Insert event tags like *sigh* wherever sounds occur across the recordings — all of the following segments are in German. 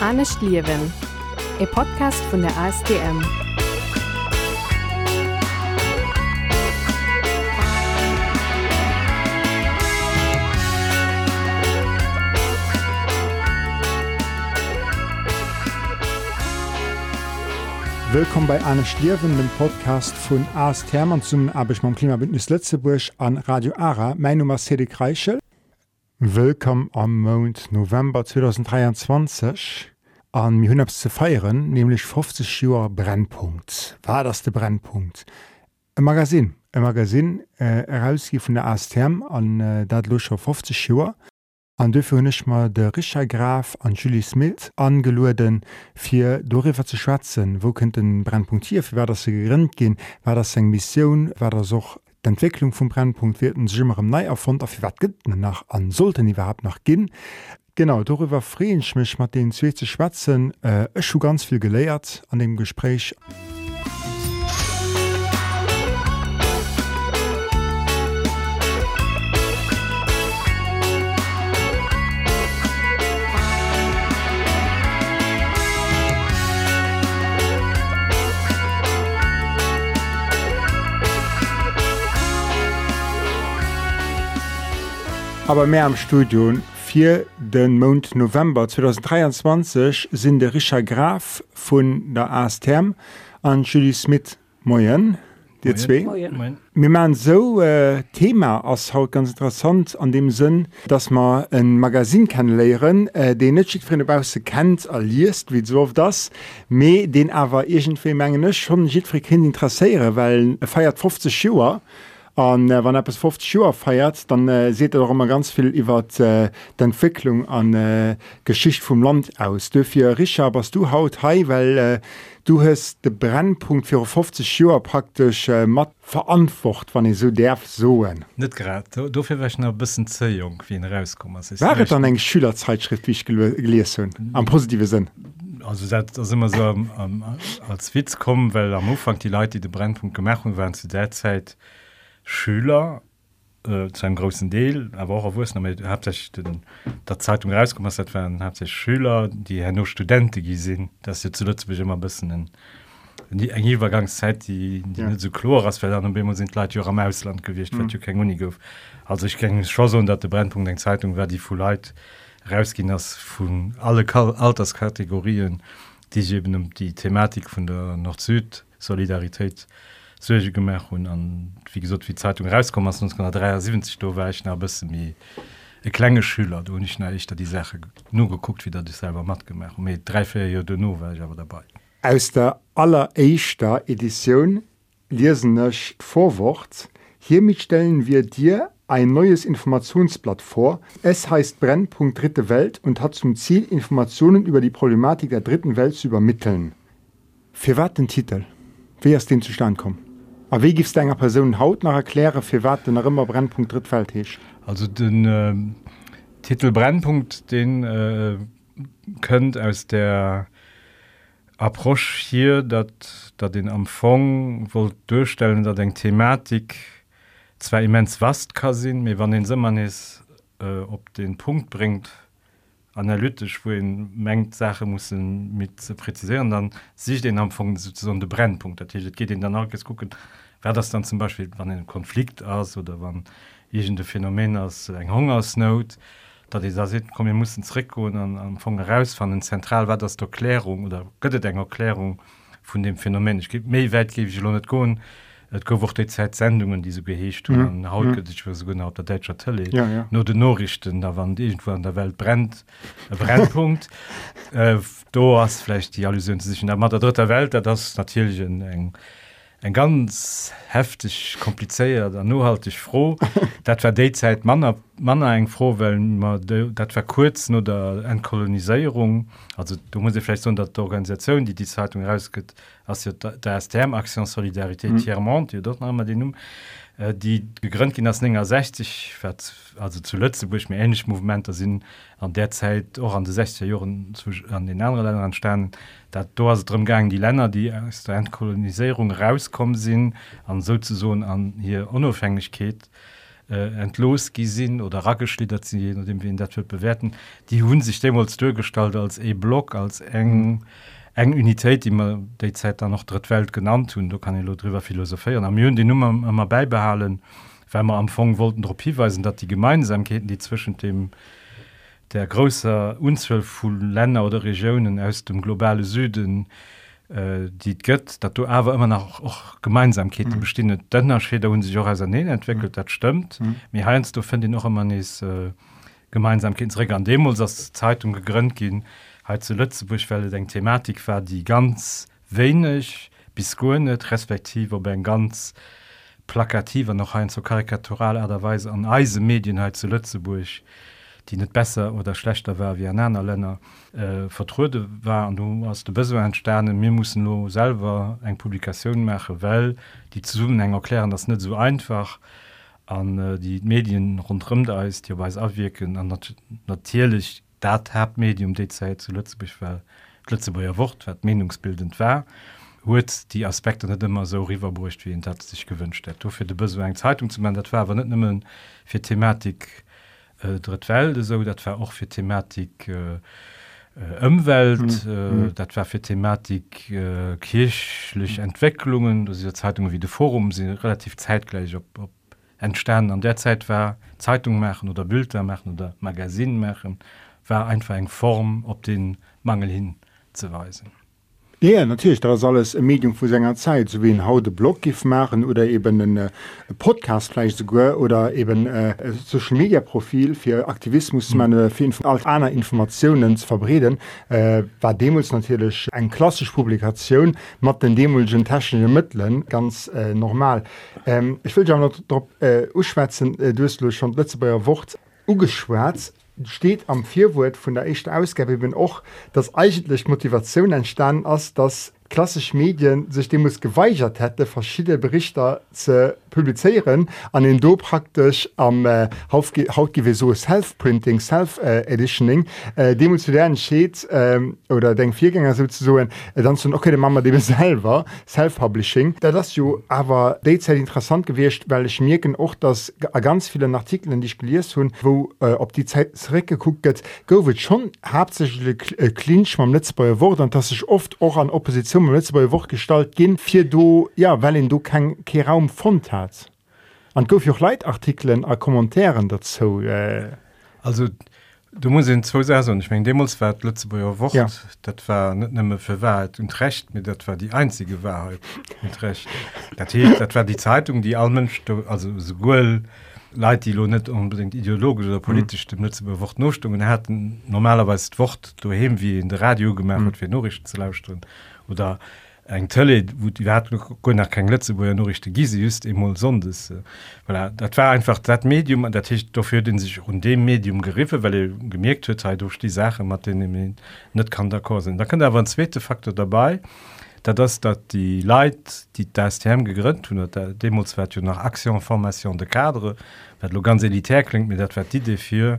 Annecht Liwen, e Podcast vun der ASDM. Willkommen bei Anne Schlierwen, dem Podcast von AS Thermann zum beim Klimabündnis Lettzeburg an Radio Ara. Mein Name ist Cedric Reichel. Willkommen am Monat November 2023 an mir hun zu feiern, nämlich 50 Jahre Brennpunkt. War das der Brennpunkt? Ein Magazin, ein Magazin äh, herausgegeben von der AS Therm an äh, dat 50 Jahre. An dëfir hunnech mal de Richard Graf an Julie Smith angeluden fir doiwwer ze schwatzen, wo kënnt den Brennpunktier fir wer se gerinnt gin, war das seg Missionioun, war der soch d'Entwicklung vum Brennpunkt werden simmer am Nei erfund a wat gëtten nach an sollten überhaupt nach ginn. Genau darüber freenschmch mat den zwee ze schwatzen äh, schu ganz viel geléiert an dem Gespräch. Aber mehr am Studio. Für den Mond November 2023 sind der Richard Graf von der ASTM an Julie Smith. Moyen. Die zwei. Wir machen so äh, Thema als haut ganz interessant an dem Sinn, dass man ein Magazin kennenlernen, äh, den nicht von der Bause kennt, liest, wie so oft das, me den aber irgendwie Menge schon Kinder interessieren, weil er feiert 50 Jahre an äh, wann es 50 Schuer feiert, dann äh, seht ihr doch immer ganz viel iwwer äh, d'Entwicklung an äh, Geschicht vom Land aus. Dufir Richard was du haut hei, weil äh, du hast de Brennpunkt für 50 Schuer praktisch äh, mat verantwort, wann ich so derf soen. Net grad dufir wäch noch bisssen ze jung wie rauskom. Wäret an eng Schülerzeitschrift wie ich gelesen hun am positive Sinn. Also das, das immer so um, um, als Witz kommen, weil am Anfang die Leute, die den Brennpunkt gemacht haben, waren zu der Zeit Schüler äh, zu einem großen Deal aber auch wo hauptsächlich der Zeitung rausgekommen werden hat sich Schüler die ja nur Studenten gesehen dass sie zuletzt immer ein bisschen in, in die enge Übergangszeit die, die ja. nicht so chlor dann sind Leute am Ausland gewicht mhm. kein Uni also ich kenne schon so dass der Brennpunkt der Zeitung war die Full Light rausgehen das von alle Alterskategorien die sich eben um die Thematik von der Nord-Süd Solidarität Suge gemerk hun an wie gesot wie Zeitung rauskom 1973 do war ich na bis mi e klenge Schüler du nicht na ich da die Sache nur geguckt wie die selber mat gemerk mé drei Jo de no war ich aber dabei. Aus der alleréischter Edition lesennech vorwort hiermit stellen wir dir ein neues Informationsblatt vor. Es heißt Brennpunkt dritte Welt und hat zum Ziel Informationen über die Problematik der dritten Welt zu übermitteln. Für wat den Titel? Wie erst den zustand kommen? A wie gist enger Person haut nach erkläre fir wat den er immer Brennpunkt dritfeld hech? Also den äh, Titel Brennpunkt den äh, könnt aus der Approche hier dat dat den Empfang wo durchstellen, dat eng Thematik zwei immens wast kasinn, mir wann den Simmer is äh, op den Punkt bringt analytisch wo en mengt Sache muss mit zu präzisieren, dann sich den Anfang de Brennpunkt geht in der gucken wer das dann zum Beispiel wann den Konflikt aus oder wann de Phänomen aus eng Hungersnot, dat se kom muss Triko an Anfang heraus van den Zentral war das der Klärung oder göttet eng Erklärung von dem Phänomen. Ich gebe méi weit gebe ich net go. Et gouf de Zeit Sendungen diese geheescht mhm. haut mhm. so genau der Deutscher Tele ja, ja. no de Norrichten da wann irgendwo an der Welt brennt Brennpunkt *laughs* äh, do hasfle die Allusion sich in der Ma der dritte Welt der das natürlich eng eng ganz heftig kompliceéiert an nohaltig froh *laughs* dat war déiäit Manner Manner eng froh well dat war kurz no der Entkolonisierung also du muss vielleicht so dat der Organisation die die Zeitung rausgeht as ders Term Aktion Solidarité mhm. Tiermont dort na den um. Die gegrünnt gin as ennger 60 also zu Lützeburg mir ensch Movementer sinn an der Zeit och an de 60 Joren an den anderen Ländern standen dat do as drum gang die Länder die aus der Entkolonisierung rauskommen sinn an sozusagen an hier Unabhängigkeit äh, entlos gesinn oder raggeschlittert sie je nachdem wie in dat bewerten. Die hun sich demals durchgestaltet als e Block als engen mhm. Eng Unität die man de Zeit dann noch dritte Welt genannt hun du kann ich darüber philosophieren am die Nummer immer beibehalen wenn man am Anfang wollten Tropieweisen dass die Gemeinsamkeiten die zwischen dem der größer unzwölf von Länder oder Regionen aus dem globale Süden äh, die gött dat du aber immer noch auch Gemeinsamkeiten mhm. bestehen später hun sich auch als entwickelt mhm. das stimmt mir mhm. heinz du finde noch immer nicht äh, Gemeinsamkeitsregel an dem als Zeitung gegrünnt gehen halt zu Lützeburgfälle denkt Thematik war die ganz wenig bis nicht respektive ob ein ganz plakativer noch ein so karikatural derweise an Eisemedien halt zu Lützeburg die net besser oder schlechter war wie an einer Länder äh, vertrude war. Und du hast du besser ein Sterne mir muss nur selber eng Publikation mache well die zu summen eng erklären das net so einfach. An äh, die Medien rundrum da ist hier weiß abwirken. An nat natürlich dat hat Medium de Zeit zu Lützeburg war Lützeburger Wort wat menungsbildend war huet die Aspekte net immer so riverbrucht wie dat sich gewünscht hat für de böse eng Zeitung zu man dat war net nimmen fir Thematik äh, drittwelde so dat war auch für Thematik äh, Umwelt mhm. äh, mhm. dat war für Thematik äh, kirchlich mhm. Entwicklungen Zeitungen wie de Forum sind relativ zeitgleich ob, ob entstanden an der Zeit war Zeitung machen oder Bilder machen oder Magasin machen war einfach eng Form op den Mangel hinzuweisen. Ja, natürlich da alles ein Medium vor seiner Zeit so wie ein haute Blog machen oder eben ein äh, Podcastfleisch sogar oder eben äh, Social Media Profil für Aktivismus mhm. man äh, für Info einer Informationen zu verbreden äh, war Demos natürlich ein klassische Publikation mit den demolischen technischen Mitteln ganz äh, normal. Ähm, ich will ja noch äh, uschwätzen äh, du schon letzte Wort ugeschwärzt steht am Vierwort von der echten Ausgabe bin auch, dass eigentlich Motivation entstanden ist, dass klassisch Medien sich dem es geweigert hätte, verschiedene Berichte zu publizieren, an den do praktisch am äh, Hautgewe so Self-Printing, Self-Editioning, äh, dem zu lernen steht äh, oder den Viergänger sozusagen, äh, dann so, okay, die Mama dem *laughs* selber, Self-Publishing. Da das jo aber derzeit interessant gewesen, weil ich mir auch, dass ganz viele Artikel, die ich gelesen habe, wo äh, ob die Zeit zurückgeguckt wird, wird schon hauptsächlich äh, clinch beim letzten Wort und dass ich oft auch an Opposition zum letzte bei woch gestalt gin fir du ja well du kein ke Raum von hat an gouf joch Leiartikeln a kommentaren dazu äh. also du musst in zwei Saison ich mein Demoswert Lützeburger wo ja. dat war net nimme für Wahrheit und recht mit dat war die einzige Wahrheit und recht dat, dat war die Zeitung die allmensch also so Leiit die lo net unbedingt ideologisch oder politisch dem Nutze bewocht Nostungen er hat normalerweise Wort du wie in der Radio gemacht mhm. fir Norrichten zu lauschten oder eng tolle wo die go nach kein letzte wo er nur richtig giese just immer sondes äh, voilà, dat war einfach dat medium an der Tisch dafür den sich run dem medium geriffe weil er gemerkt hue durch die sache mat den net kann der sind da kann aber ein zweite faktor dabei da das dat die leid die das hem gegrünnt hun der demoswert nach aktionformation de cadre wat lo ganz elitär klingt mir dat die dafür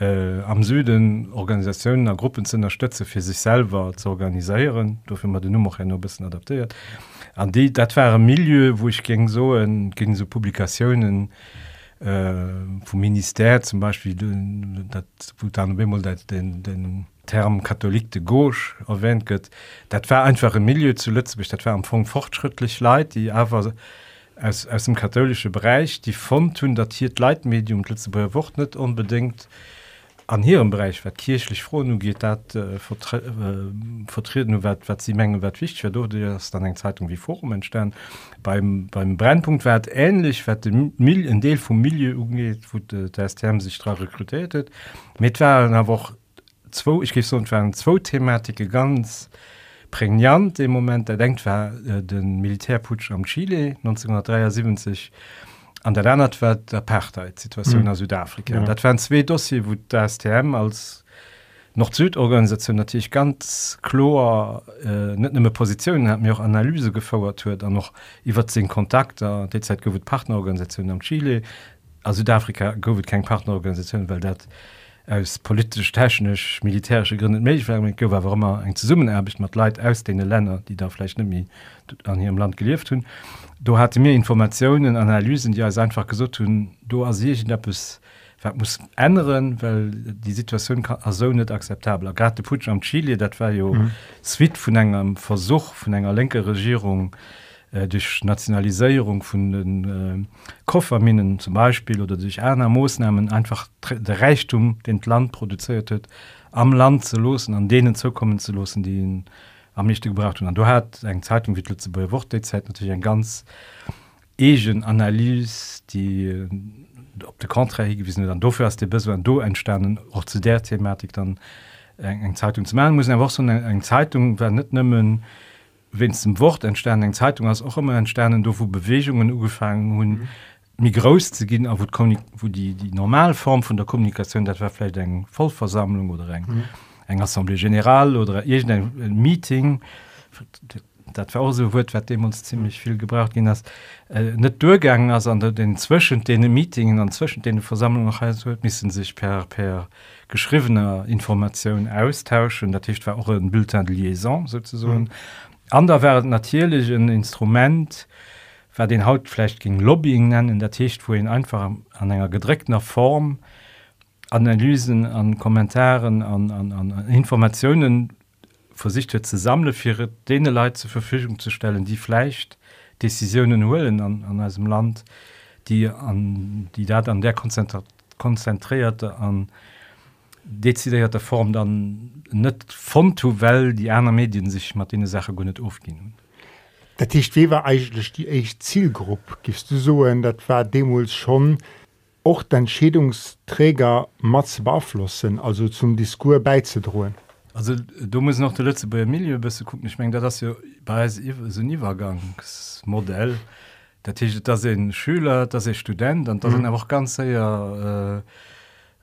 äh, am Süden Organisationen der Gruppen zu unterstützen für sich selber zu organisieren dafür man die Nummer ein bisschen adaptiert. An die das war ein Milieu wo ich ging so in, gegen so Publikationen äh, vom Minister zum Beispiel dat, dann den, den Term Katholik de gauche erwähnt wird. Das war einfach ein Milieu zu Lützburg das war am Anfang fortschrittlich leid die aber aus, aus dem katholischen Bereich die von tun datiert Leitmedium Lützeburger Wort nicht unbedingt an ihrem Bereich wat kirchlich froh nu geht dat äh, vertre äh, vertreten wat wat sie mengen wat wichtig durfte das dann eng Zeitung wie Forum entstehen. Beim beim Brennpunkt werd ähnlich wat mil in Deel vom Millie umgeht wo der Term sich tra rekrutiert mit waren aber auch zwei ich gebe so waren zwei Thematike ganz prägnant im Moment. Der denkt war äh, den Militärputsch am Chile 1973 an der Lernert wird der Parteiitsituation mhm. in Südafrika. Ja. Dat waren zwei Dossier, wo der STM als noch Südorganisation natürlich ganz klar äh, net nimme Positionen hat mir auch Analyse gefordert hue dann noch iwwer den Kontakt derzeit go Partnerorganisation am Chile. Also Südafrika go kein Partnerorganisation, weil dat aus politisch technisch militärische Gründe war immer eng zu summen erbe ich mat Leid aus den Länder die da vielleicht nämlich an ihrem Land gelieft hun du hatte mir Informationen Analysen die als einfach du as ich es muss ändern weil die Situation kann so nicht akzeptabel. Gerade Putsch am Chile dat war jo mhm. Swi von engem Versuch von enger lenke Regierung, äh, durch Nationalisierung von den äh, Kofferminen zum Beispiel oder durch einer Moosnahmen einfach der Reichtum den Land produziert hat, am Land zu losen, an denen zukommen zu losen, die ihn am nicht gebracht und du hat ein Zeitung wie zu Wort Zeit natürlich ein ganz egen Analyse, die äh, op de Kontra gewiesen dann dafür hast die bis do entstanden auch zu der Thematik dann eng Zeitung zu machen. Muss einfach so eine Zeitung nicht nimmen, wenn es zum Wort entstanden Zeitung als auch immer entstanden do wo Bewegungen ugefangen hun mhm. groß zu gehen wo, wo die die normalform von der Kommunikation das war vielleicht eng Vollversammlung oder eng mhm. eng Assemblée general oder ein Meeting dat war so wird wird dem uns ziemlich viel gebracht ging das äh, net durchgegangen als an den zwischen den Meetingen an zwischen den Versammlungen noch müssen sich per per geschriebener Information austauschen dat war auch ein Bild an liaison sozusagen mhm ander werden natürlich ein Instrument wer den Hautfleisch gegen Lobbying nennen in der Tisch wo ihn einfach an einer gedreckter Form Analysen an Kommentaren an, an, an Informationen vor sich zu sammeln für denen Leute zur Verfügung zu stellen, die vielleicht Entscheidungen wollen an, an diesem Land, die an die dat an der konzentrierte an dezidierte Form dann net von to well die einer Medien sich Martine Sache go net aufgehen. Dat Tisch wie war eigentlich die echt Zielgruppe gibst du so dat war Demos schon auch dein Schädungsträger Mats beabflussen also zum Diskur beizudrohen. Also du musst noch der letzte bei Emilio bist gucken ich mein, das ja bei so niegangsmodell Tisch da sind Schüler, das ist Student und da mhm. sind einfach ganz sehr äh,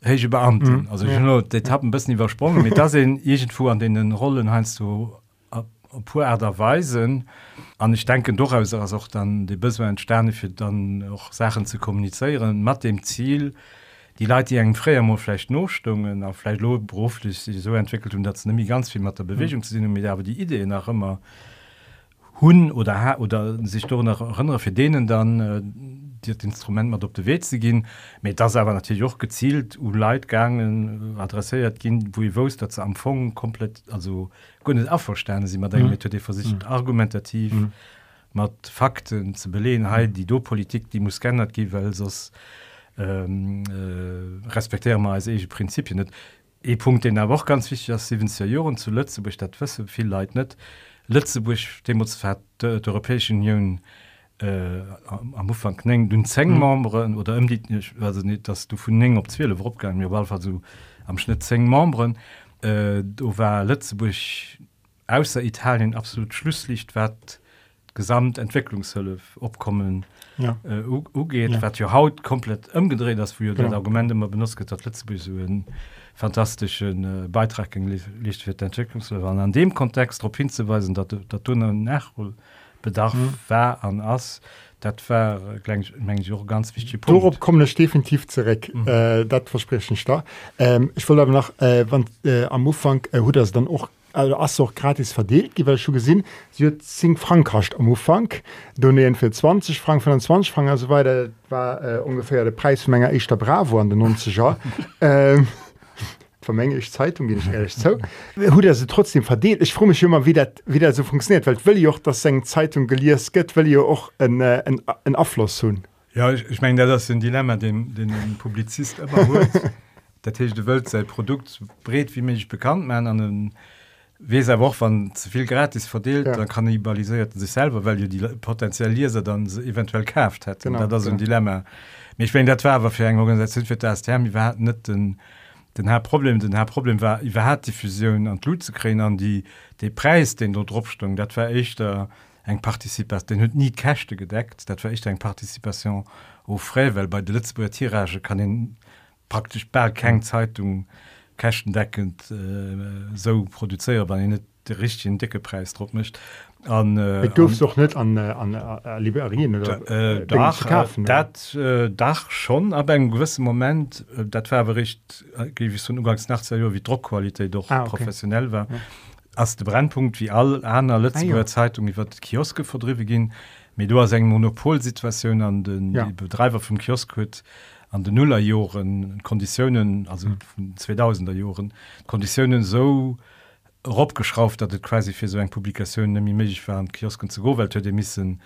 hege Beamten. Mm, also ja. dat hab bis nie versprochen mit da segent fu an den Rollen heinst du pur erderweisen an ich denke durchaus als auch dann die bis Sterne für dann auch Sachen zu kommunizieren. Mat dem Ziel die Leute die eng freier vielleicht notstungen auch vielleicht lo beruflich sich so entwickelt und das nämlich ganz viel mit der Bewegung mm. zu sehen mit aber die Idee nach immer hun oder oder sich doch nach erinnern für denen dann äh, dit Instrument mat op de we ze gin, méi das aber natürlich auch gezielt u Leiitgangen adressiert gin, wo wos dat ze empfogen komplett also gonnet afersterne sie man mhm. Methode versicht mhm. argumentativ. Mhm mat Fakten ze beleenheit, die dopolitik die muss geändert gi well sos ähm, äh, respektéer ma als ege Prinzipien net. E Punkt den er auch ganz wichtig as 7 Joen zu Lützeburg dat wësse viel leit net. Lützeburg dem der Europäischen Union äh, am Ufang kneng dun zeng membres oder ëm dit net dats du vun eng op Zwille opgang mir war so am Schnitt zeng membres äh, do war Lettzeburg ausser Italien absolut schlusslicht wat Gesamtentwicklungshölle opkommen ja. äh, ja. wat jo haut komplett ëmgedreht as für den Argumente immer benutzt dat Lettzeburg so en fantastischen äh, Beitrag licht fir Entwicklungshölle an an dem Kontext op hinzuweisen, dat dat du nachhol bedarf mhm. war an ass dat war äh, ganz wichtig Darauf komme definitiv zurück mhm. äh, dat versprechen da ähm, ich wollte aber nach äh, wann äh, am Ufang äh, hu das dann auch as auch gratis verdeelt gi schon gesinn zing frank hast am Ufang donnéen fir 20 frank 25 frank also weiter war äh, ungefähr der Preismenger ich der bravo an den 90 Jahr *laughs* ähm, vermenge ich Zeitung bin *laughs* ich ehrlich so hu er se trotzdem verdeelt ich fro mich immer wie dat wieder so funktioniert weil will ich auch das seng Zeitung geliers get will ihr auch en en en Abfluss hun ja ich, ich meine das sind Dilemma den den Publizist der de Welt sein Produkt bret wie mich bekannt man an den wie er woch van zuviel gratis verdeelt ja. dann kannibalisiert sich selber weil ihr die potenzialise dann eventuell kaft hat. Das ja. Dilemma. Mich wenn der war für eng Organisation für das Term wir net den den her Problem den her Problem war iwwer hat die Fusioun an Lu ze kreen an die de Preis den der Drstung dat war ich der eng Partizipation. Den huet nie Kächte gedeckt dat war ich eng Partizipation o frei well bei de letzte Tierage kann den praktisch bald keng Zeitung kächten deckend äh, so produzéier wann net de richtigen dicke Preis drop mischt. An äh, durst doch net an, äh, an äh, Liberien oder äh, äh, Dach, kaufen, äh, dat äh, Dach schon aber en gewissen moment äh, dat warbericht äh, so umgangs nach wie Druckqualität doch ah, okay. professionell war ja. als der Brennpunkt wie all einer letzte ah, ja. Zeitung wie wird Kioske verdrive gehen mit du hast eng Monopolsituation an den ja. Betreiber vom Kioskut an den nullerjoren Konditionen also mhm. von 2000er Jahren Konditionen so rob geschrauft dat quasi fir so eng Publikationun méich war Kiosken zu go Welt de missen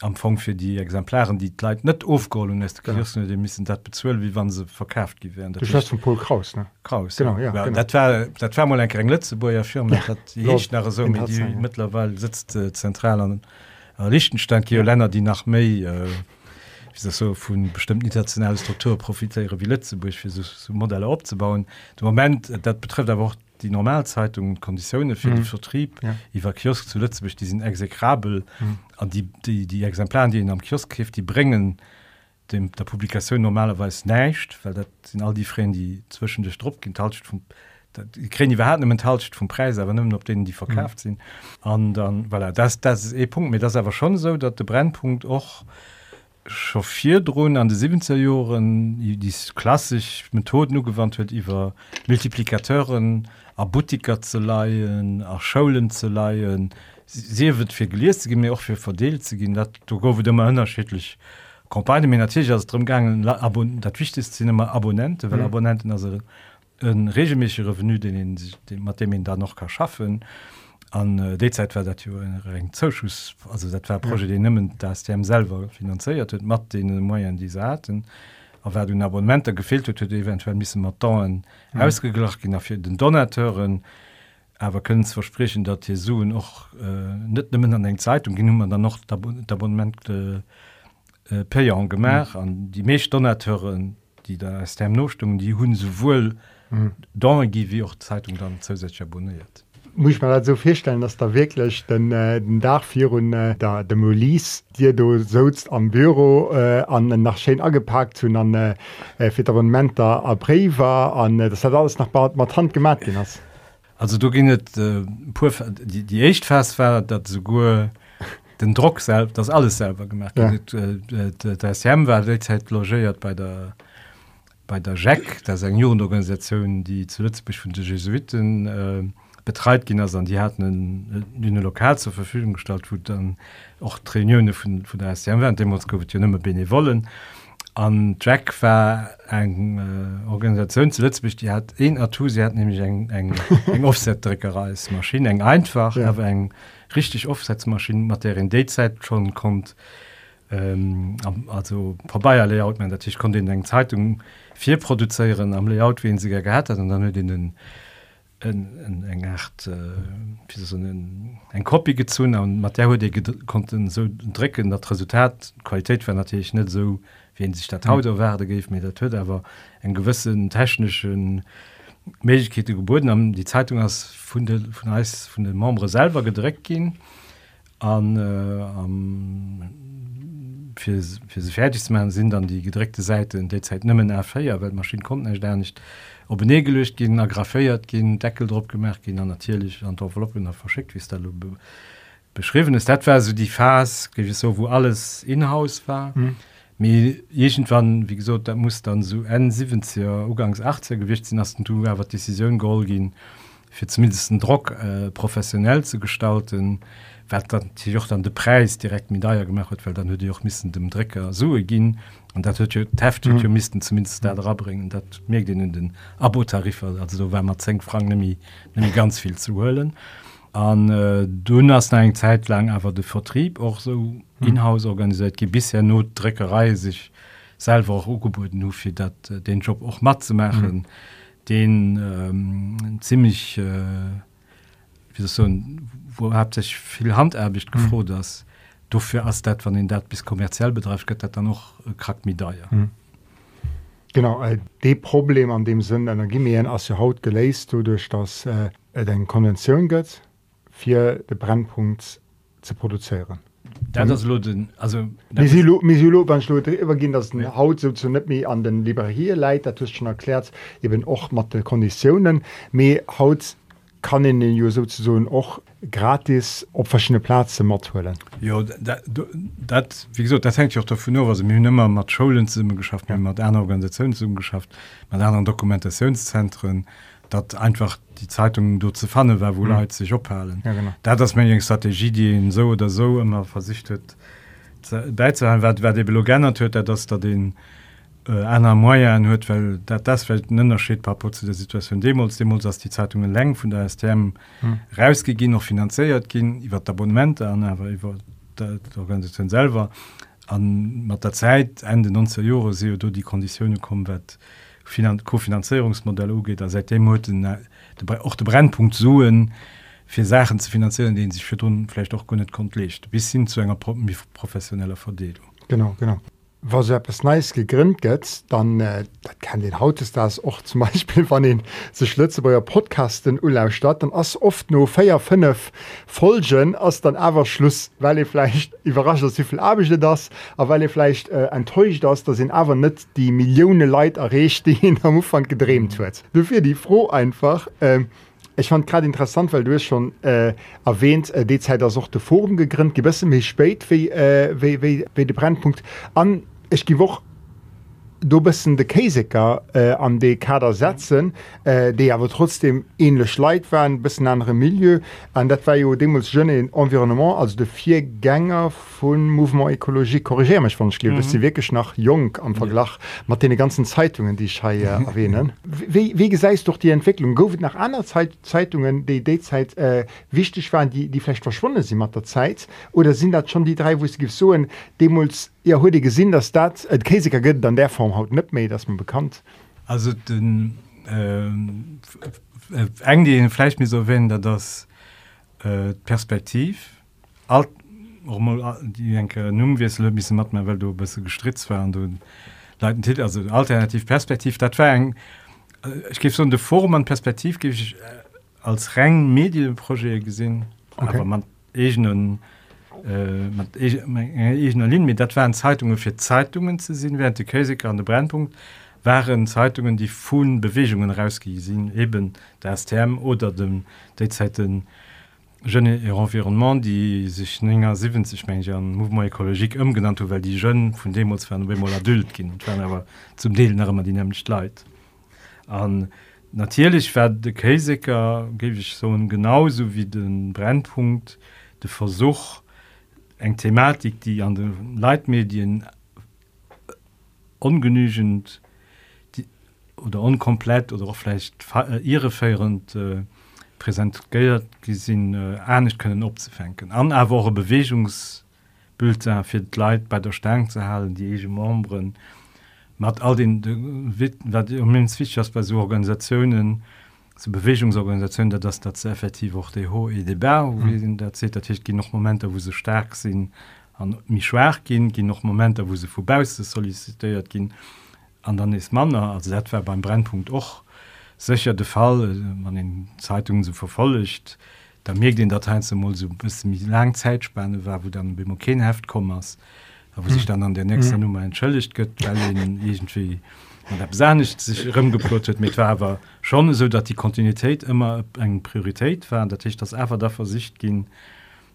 am Fong fir die Exemplaren die leit net ofgolen de missen dat bezuuel wie wann se verkauft gi werden Pol Kraus Kraus genau, ja, ja, genau. Dat war, dat war mal eng eng letze boier Firma ja, nach so mittlerwe sitzt äh, zentral an äh, Lichtenstein Ki Länner die nach méi äh, so vun bestimmt internationale Struktur profitéiere wie Lettzeburg fir so, so Modelle opbauen. De moment dat betrifft der die Normalzeitung Konditionen für mhm. den Vertrieb ja. war Kiosk zuletzt die sind exekrabel mhm. an die, die die Exemplaren, die in am Kiosk kift, die bringen dem der Publikation normalerweise nächt, weil dat sind all die Freien, die zwischen der Strupp enthalten vom die enthalten vom Preis aber nimmen ob denen die verkauft mhm. sind und dann weil voilà, das das ist e Punkt mir das aber schon so dass der Brennpunkt auch chauffiert drohen an die 17 Jahren die klassisch Methoden nur gewandt wird über Multiplikateuren a Butiker zu leiien, a Schulen zu leiien. Wird fir geliers mir auch fir verdeelt ze gin, dat du go immer unterschiedlich. Kompagne mir natürlich drumgang dat wichtig sind immer Abonnente, weil mhm. Abonnenten also een regelmäßig Revenu den den Mathemen da noch kann schaffen. an äh, Dezeit war dat eng Zoschuss also dat war projet ja. den nëmmen dats dem selber finanzéiert huet mat den Moier die saaten awer du Abonnementer gefehlt huet huet eventuell miss mat mhm. ausgeglacht gin fir den Donateuren awer kënnens versprechen, dat hier suen och äh, net nimmen an eng Zeitung gin man dann noch d'Abonnement äh, äh, Peier gemer an mhm. die meescht Donateuren, die da der Stem Nostungen, die hunn sowohl mhm. Donnergie wie auch Zeitung dann zusätzlich abonniert. Muss man so feststellen, dass da wirklich den, äh, den Dachfir und äh, der de Molis dir du sost am Büro äh, an nach Sche angepackt hun an äh, äh Fimenter apré war an äh, das hat alles nach Bad mat Hand gin hast. Also du ginet äh, die, die echt fest war, dat so go den Druck selbst das alles selber gemacht ja. der Sam war derzeit logiert bei der bei der Jack der Seniorenorganisation, die zuletzt bis von den Jesuiten äh, betreit gin an die hat dynne lokal zur Verfügung gestaltt wo dann auch Traune vu vu der Demonstrationmme bene wollen an Jack war eng äh, Organisation zuletzt die hat een Atu sie hat nämlich eng eng *laughs* eng Offsetdreckerei Maschine eng einfach ja. eng richtig Offsetzmaschinen Materien Dayzeit schon kommt ähm, also vorbei Layout man ich konnte in eng Zeitung vier produzieren am Layout wen sie gehabt hat und dann in den eng echt äh, eng Kopie gezun an mat konnten so drecken dat Resultat Qualität war natürlich net so wie sich dat haut mhm. werde geif mir der töt aber en gewissen technischen Medikete geboten haben. Die Zeitung as vu von von den membre selber gedreckt gin an äh, für, für sie fertig sind dann die gedreckte Seite in der Zeit nimmen erfeier weil Maschinen konnten nicht nicht ob ne gelöst gehen grafiert gehen Deckeldruck gemerkt gehen dann natürlich an Enveloppen verschickt wie es da be beschrieben ist etwa so die Phase so wo alles inhaus war mhm. irgendwann wie gesagt da muss dann so n 70er ugangs 80 gewicht sind ersten du aber decision goal gehen für zumindest Druck äh, professionell zu gestalten dann de Preis direkt mit daier gemacht weil dann auch missen dem Drecker so gehen und dat mhm. müssten zumindest da bringen dat mir den in den Abotarife also wenn man zenng Frank nämlich ganz viel zu wollen an äh, du hast eine Zeit lang aber der Vertrieb auch so mhm. inhaus organisiert gibt bisher nur Dreckerei sich selber auch angeboten nur für dat äh, den Job auch matt zu machen mhm. den ähm, ziemlich äh, wie so ein, wo habt sich viel handerbicht gefro mhm. dass dofir ass dat wann den dat bis kommerziell betref gëtt dat noch äh, krak mit daier. Mhm. Genau äh, de Problem an dem sinn Energiemeen as se haut geléist duch dats äh, eng Konventionun gëtt fir de Brennpunkt ze produzieren. Loden, iwwergin dat ja. Haut so zu net mé an den Liberhier leit, dat schon erklärt eben och mat de Konditionen méi haut kann in den Jo so och gratis op verschiedene Plaze matholen. Ja, dat, dat, wie gesagt, das hängt ja auch davon nur was mir immer mat Schulensumme geschafft ja. mat einer Organisationssumme geschafft, mit anderen Dokumentationszentren, dat einfach die Zeitungen du zu fanne war wo mhm. Leute sich ophalen. Ja, da das meine Strategie, die so oder so immer versichtet beizuhalten, wer de gerne hört, dass da den äh, einer Moier an huet, weil dat das fällt nënnerscheet paar zu der Situation Demos Demos dass die Zeitungen leng von der STM hm. rausgegin noch finanziert gin iwwer d'Abonnemente an iwwer Organisation selber an mat der Zeit Ende 19 Jahre se du die Konditionen kommen wat Kofinanzierungsmodell ugeht seitdem auch der Brennpunkt suen fir Sachen zu finanzieren, den sich für vielleicht auch gonnet kommt lecht bis hin zu enger professioneller Verdelung. Genau genau was es nice gegrünnt geht dann äh, kann den haut ist das auch zum Beispiel wann den sich letzte bei Podcasten Urlaub statt dann as oft nur feier fünf Folgen als dann aber Schluss weil ihr vielleicht *laughs* überrascht wie viel habe ich das aber weil ihr vielleicht äh, enttäuscht das da sind aber nicht die Millionen Lei errecht die *laughs* in am Umfang gedreht wird. Dafür die froh einfach äh, Ich fand gerade interessant, weil du es schon äh, erwähnt äh, die Zeit der Sorte Forum gegründet gewisse mich spät wie, äh, wie, wie, wie der Brennpunkt an. Ich gehe auch du bist de Käseker äh, an de Kader setzen, äh, die aber trotzdem ähnlich leid waren bis andere Milieu an dat war jo demos jeune Environnement als de vier Gänger von Movement Ökologie korrigieren mich von mhm. sie wirklich nach jung am Verglach ja. den ganzen Zeitungen, die ich äh, *laughs* erwähnen. Wie, wie gesagt durch die Entwicklung go nach anderen Zeit, Zeitungen die Dayzeit äh, wichtig waren, die die vielleicht verschwunden sind mit der Zeit oder sind das schon die drei, wo es gibt so Demos ja heute gesinn dass dat et käsiger gëtt an der Form haut net méi dass man bekannt also den ähm, eng die Fleisch mir so wenn da das äh, Perspektiv alt denke Numm wie lo bis mat weil du bist gestritzt waren du leiten Titel also alternativ Perspektiv dat eng ich gebe so de Forum an Perspektiv gebe ich äh, als Reng medienprojekt gesinn okay. aber man egenen äh, Lin mit dat waren Zeitungen fir Zeitungen ze sinn, während die Käsiker an de Brennpunkt waren Zeitungen, die vun Bewegungen rausgesinn, eben der Term oder dem dezeiten Jeune Environnement, die sich ennger 70 Mengen an Movement ekologik ëmgenannt, weil die Jeunen von Demos adult gin aber zum Deel immer die nämlich leid. An natürlich werd de Käsiker gebe ich so genauso wie den Brennpunkt de Versuch, eng Thematik, die an den Leitmedien ungenügend die, oder unkomplett oder auch vielleicht irreführend äh, präsentiert gesinn äh, ernst können opfänken. An woche Bewegungsbilder fir Leid bei der Stern zu halen, die ege Mombren mat all den Witwen Fischers bei so Organisationen, so Bewegungsorganisationen der das dazu effektiv auch die hohe EDB mhm. erzählt natürlich die noch Momente wo sie stark sind an mich schwer gehen gehen noch Momente wo sie vorbei sollicitiert gehen an dann ist man also etwa beim Brennpunkt auch sicher der Fall man in Zeitungen so verfolgt da mir den Dateien zum so bis lang Zeitspanne war wo dann beim Heft kommen wo mhm. sich dann an der nächste mhm. Nummer entschuldigt gibt irgendwie nicht sich mit war aber schon so dass die Kontinuität immer eng Priorität war dass ich das einfach der Versicht ging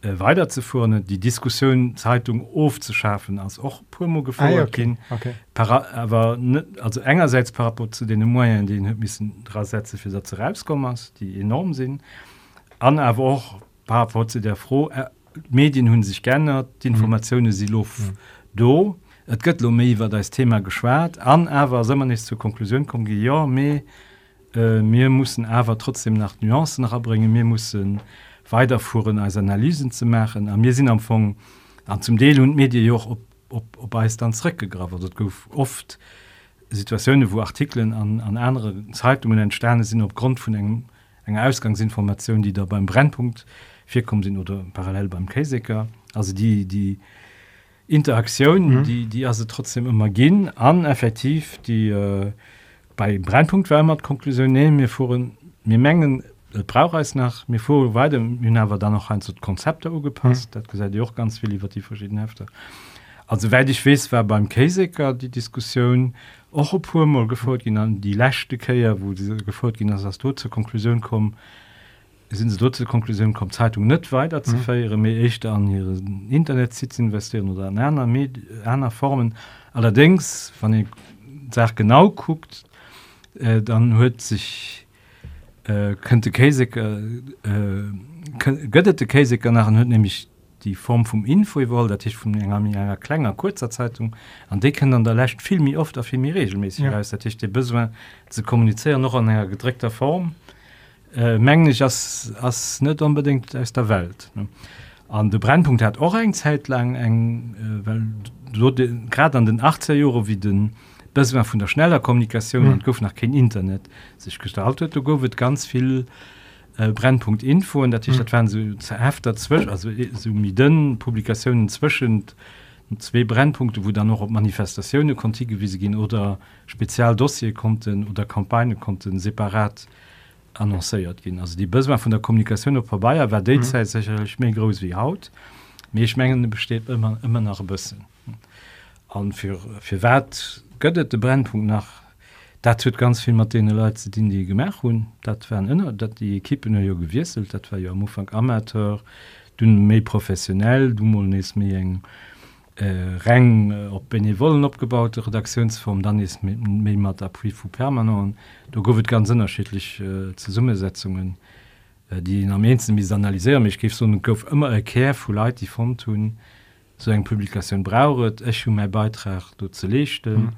äh, weiterzuführen die Diskussion Zeitung aufzuschaffen als auch Pumo gefallen ah, okay. okay. aber nicht, also engerseits paraport zu den Moyen die müssen drei Sätze für Sätze rauskommen die enorm sind an aber auch paraport zu der froh äh, Medien hun sich gerne die mhm. Informationen mhm. sie Luft mhm. do Et gëtt lo méi war das Thema geschwert an awer sommer nicht zur Konklusion kom ja me mir äh, mussssen awer trotzdem nach Nuancen herbringen mir mussssen weiterfuen als Analysen zu machen. An mir sinn amfang an zum Deel und Medi joch op op op dannre gegraver dat gouf oft Situationen wo Artikeln an, an andere Zeitungen entsterne sind aufgrund von eng eng Ausgangsinformation, die da beim Brennpunkt vier kommen sind oder parallel beim Käseker. Also die die Interaktionen, mhm. die, die also trotzdem immer gehen an effektiv die äh, bei Brennpunkt wärmer Konklusion nehmen mir fuhren mir Mengen äh, brauch es nach mir vor weiter aber dann noch ein zu Konzepte gepasst mhm. gesagt auch ganz viel über die verschiedenen Hefte. Also weil ich weiß war beim Käseker die Diskussion auch pur mal gefordert an die lechte Käier, wo diese gefordert ging, dass das dort zur Konklusion kommen, sind sie dort zur Konklusion kommt Zeitung nicht weiter zu mhm. feieren mir echt an ihre Internetsitz investieren oder an einer, einer Formen allerdings wenn ich sag genau guckt äh, dann hört sich äh, könnte Käse äh, äh, göttete nach hört nämlich die Form vom Info wollt dat ich von einer kleiner kurzer Zeitung an de können dann derlächt viel mir oft auf mir regelmäßig ja. ich die zu kommunizieren noch an einer gedreckter Form äh, menglich als as net unbedingt aus der Welt ne? an de Brennpunkt hat auch eng Zeit lang eng äh, weil gerade an den 18 Euro wie den das war von der schneller Kommunikation mhm. und gouf nach kein Internet sich gestaltet go wird ganz viel äh, Brennpunkt info und dat mhm. waren so zerhefter zwischen also äh, so den Publikationen zwischen zwei Brennpunkte wo dann noch op Manifestationen konnte wie sie gehen oder Spezialdossier konnten oder Kampagne konnten separat annoncéiert gin also die Bësmer vun der Kommunikation op vorbeiier war déizeit mhm. sicherlich mé gros wie haut. Méchmengende besteht immer immer nach bëssen. An für für wat göttet de Brennpunkt nach dat huet ganz viel mat Leute die die gemerk hun dat wären ënner dat die Kippen jo gewieselt dat war jo ja am Ufang amateur dun méi professionell du mo nes mé eng äh, äh, Reng äh, op benevolen opgebaute Redaktionsform, dann is mé mat appui vu permanent. Da gowet ganz ënnerschilich äh, ze Summesetzungen, äh, die in Armenzen mis analyseieren. Ich gif so gouf immer erkehr vu Leiit die von tun, so eng Publikaoun brauret, Ech hun mei Beitrag du ze lechten,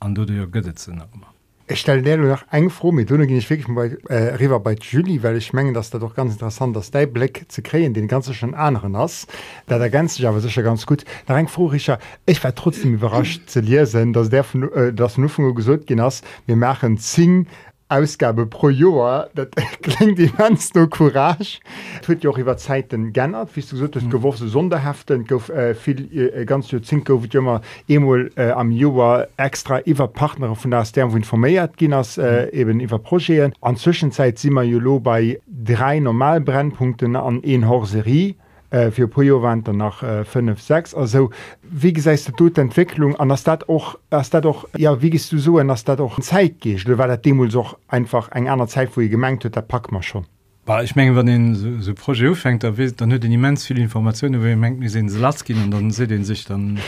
an du ja gëttet ze immer. Ich stelle dir noch eng froh mit du ich wirklich bei äh, river bei Julie weil ich mengen dass da doch ganz interessant dass der Blick zu kreen den ganze schon anderen hast. Da der ganze aber sicher ganz gut. Da eng froh ich ich war trotzdem überrascht zu lesen dass der von äh, das nu gesund gen hast. Wir machen zing Ausgabe pro Joer dat *laughs* klingt die ganz no courage huet jo iwwer Zeititen gennert wie du so mhm. gewor sonderhaften gouf äh, viel äh, ganz zink gouf immer emul äh, am Joer extra iwwer Partner vun der Stern wo informéiert ginnners äh, mhm. eben iwwer proieren an Zwischenzeit si immer Jolo bei drei normalbrennpunkten an en Horserie äh, fir Projowandter nach äh, 5 6 also wie gesäiste du Entwicklung an dat och dat doch ja wie gist du so en ass dat doch Zeit gees war der Demol soch einfach eng einer Zeit wo ihr gemengt huet der pack man schon. Bah, ich meng wenn den so, so projet fängt da wisst dann hört den immens viel information wo ihr mengt mir sehen Laskin und dann se den sich dann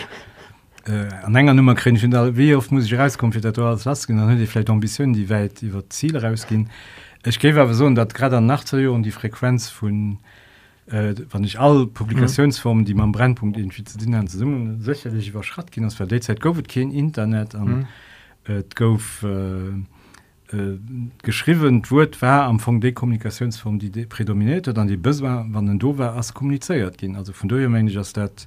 äh, an enger Nummer kri wie oft muss ich rauskomfitator als Laskin dann hört ihr vielleicht ambitionen die Welt über Ziel rausgehen. Ich gebe aber so dat gerade nach und die Frequenz von äh, äh, wann ich alle Publikationsformen die man Brennpunkt infizieren summen sicherlich über Schrat gehen für derzeit go kein Internet an mhm. äh, go äh, äh, geschrieben wurt war am von Dekommunikationsform die prädominierte dann die bis war wann do war als kommuniziert gehen also von daher meine ich dass dat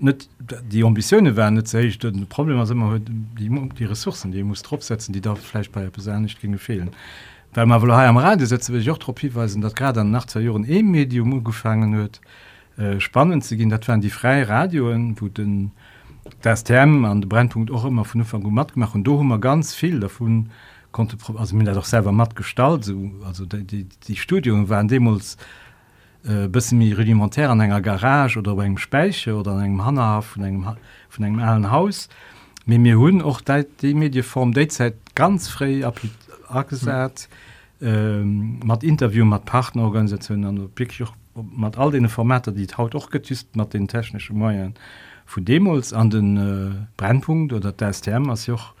net die ambitionen werden nicht se problem immer die, die Ressourcen die muss draufsetzen die da vielleicht bei der Besa nicht gegen fehlen. Mhm weil man wohl am Radio setzen will Jotropieweisen dat gerade an nach zwei Jahren e Medium gefangen hue äh, spannend zu gehen. Dat waren die freie Radioen wo den das Term an den Brennpunkt auch immer von Anfang matt gemacht. Und do immer ganz viel davon konnte also mir doch selber matt gestalt so. Also die, die, die Studien waren demos äh, bis mir rudimentär an enger Garage oder beim Speiche oder an einem Hanna von einem, von einem allen Haus. Mir mir hun auch die Mediform derzeit ganz frei aat mhm. ähm, mat Interview mat Partnerorganisationen an mat all den Formate, die haut och getüst mat den technischen Meiern vu Demos an den äh, Brennpunkt oder der STM as joch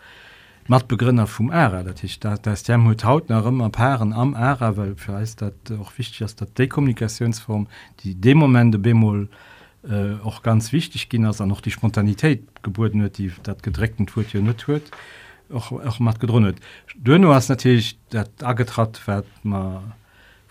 mat Begrinner vum Ärer, dat ich dat der STM hue haut nach ëmmer Paaren am Ärer, weil verreist dat och wichtig ass dat Dekommunikationsform, die de Demomente Bemol, äh, auch ganz wichtig ging als er noch die Spontanitéit geboren hue die dat gedreckten Tour hier net huet auch, auch mat gedrunnet. Dönno hast natürlich dat agetrat man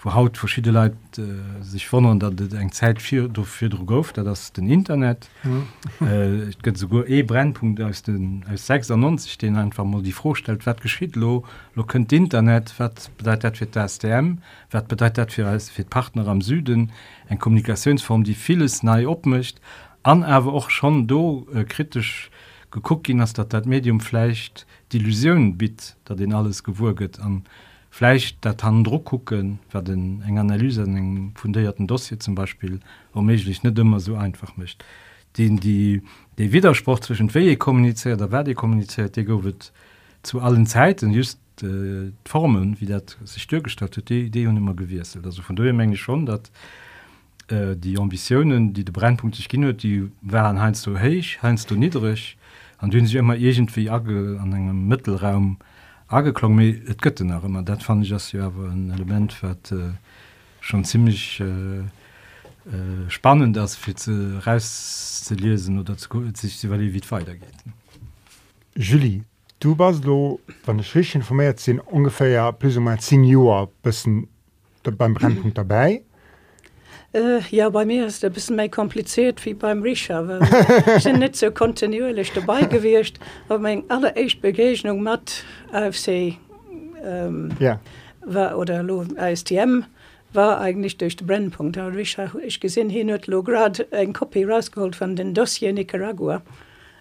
wo haut verschiedene Leute äh, sich von dat eng Zeit für dafür gouf da das den Internet mhm. äh, sogar e Brennpunkt aus den aus 96 den einfach mal die vorstellt wat geschieht lo? Lo könnt Internet wat bedeutet für das STM wat bedeutet für als für Partner am Süden en Kommunikationsform die vieles nei opmischt. An aber auch schon do äh, kritisch geguckt ging dass dat dat Medium vielleicht die Illusion bit da den alles gewurget an Fleisch dat han Druck gucken wer den eng Analyse eng fundierten Dossier zum Beispiel omlich net immer so einfach mischt. Den die der Widerspruch zwischen we kommuniziert der werde kommuniziert wird zu allen Zeiten just äh, Formen wie dat sich durchgestattet die Idee und immer gewirselt also von der Menge schon dat äh, die Ambitionen die der Brennpunkt sich ging die waren heinst du heich heinst du niedrig an denen sie immer irgendwie age an einem Mittelraum agelong et gö nach immer. Dat fand ich das ja ein Element wat äh, schon ziemlich äh, äh, spannend das für zu raus zu lesen oder zu, sich zu wie weitergeht. Julie du warst du wann ich informiert sind ungefähr ja plus mal 10 Jahre bisschen beim Brennpunkt *clears throat* dabei Uh, ja bei mir ist ein bisschen mehr kompliziert wie beim Richer *laughs* sind nicht so kontinuierlich dabei gewircht aber mein allerecht Begegnung mit AFC ähm, ja. war oder ASTM war eigentlich durch den Brennpunkt. Ich, ich gesehen hin grad ein Kopie rausgeholt von den Dossier Nicaragua.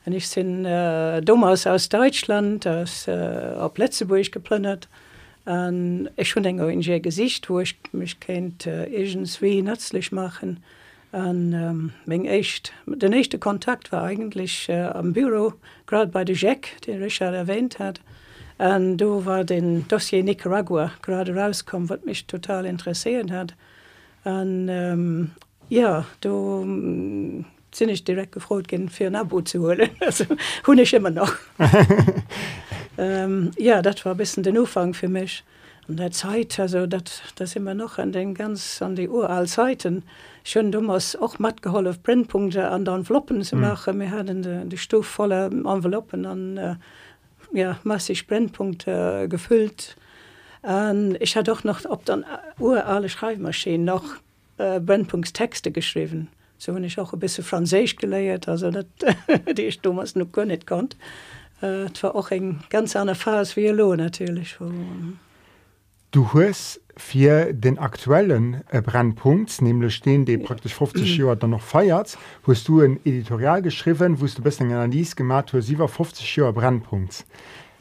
Und ich sind äh, damals aus Deutschland aus äh, Plätzeburg geplündert und ich schon denke in Gesicht wo ich mich kennt äh, wie nützlich machen und ähm, echt der nächste Kontakt war eigentlich äh, am Büro gerade bei der Jack den Richard erwähnt hat Und du war den Dossier Nicaragua gerade rauskommen, was mich total interessiert hat. Und ähm, ja, du mm, sind ich direkt gefreut, für ein Abo zu holen. *laughs* Also hun ich immer noch. *laughs* ähm, ja, das war ein bisschen den Anfang für mich. Und der Zeit, also das, das immer noch an den ganz an die uralten Zeiten. Schon damals auch matt geholfen, Brennpunkte an den Enveloppen zu machen. Mhm. Wir hatten die, die Stufe voller Enveloppen an. Äh, ja, massig Brennpunkte äh, gefüllt. Und ich hatte auch noch ob dann urale Schreibmaschinen noch äh, Brennpunktstexte geschrieben. So wenn ich auch ein bisschen Französisch geleiert, also das, *laughs* die ich damals noch gar nicht konnte. Äh, war auch ein ganz andere Phase wie Lo natürlich. Du hast für den aktuellen äh, Brennpunkt, nämlich den, der praktisch 50 Jahre dann noch feiert, hast du ein Editorial geschrieben, wo du bist eine Analyse gemacht hast, über 50 Jahre Brennpunkt.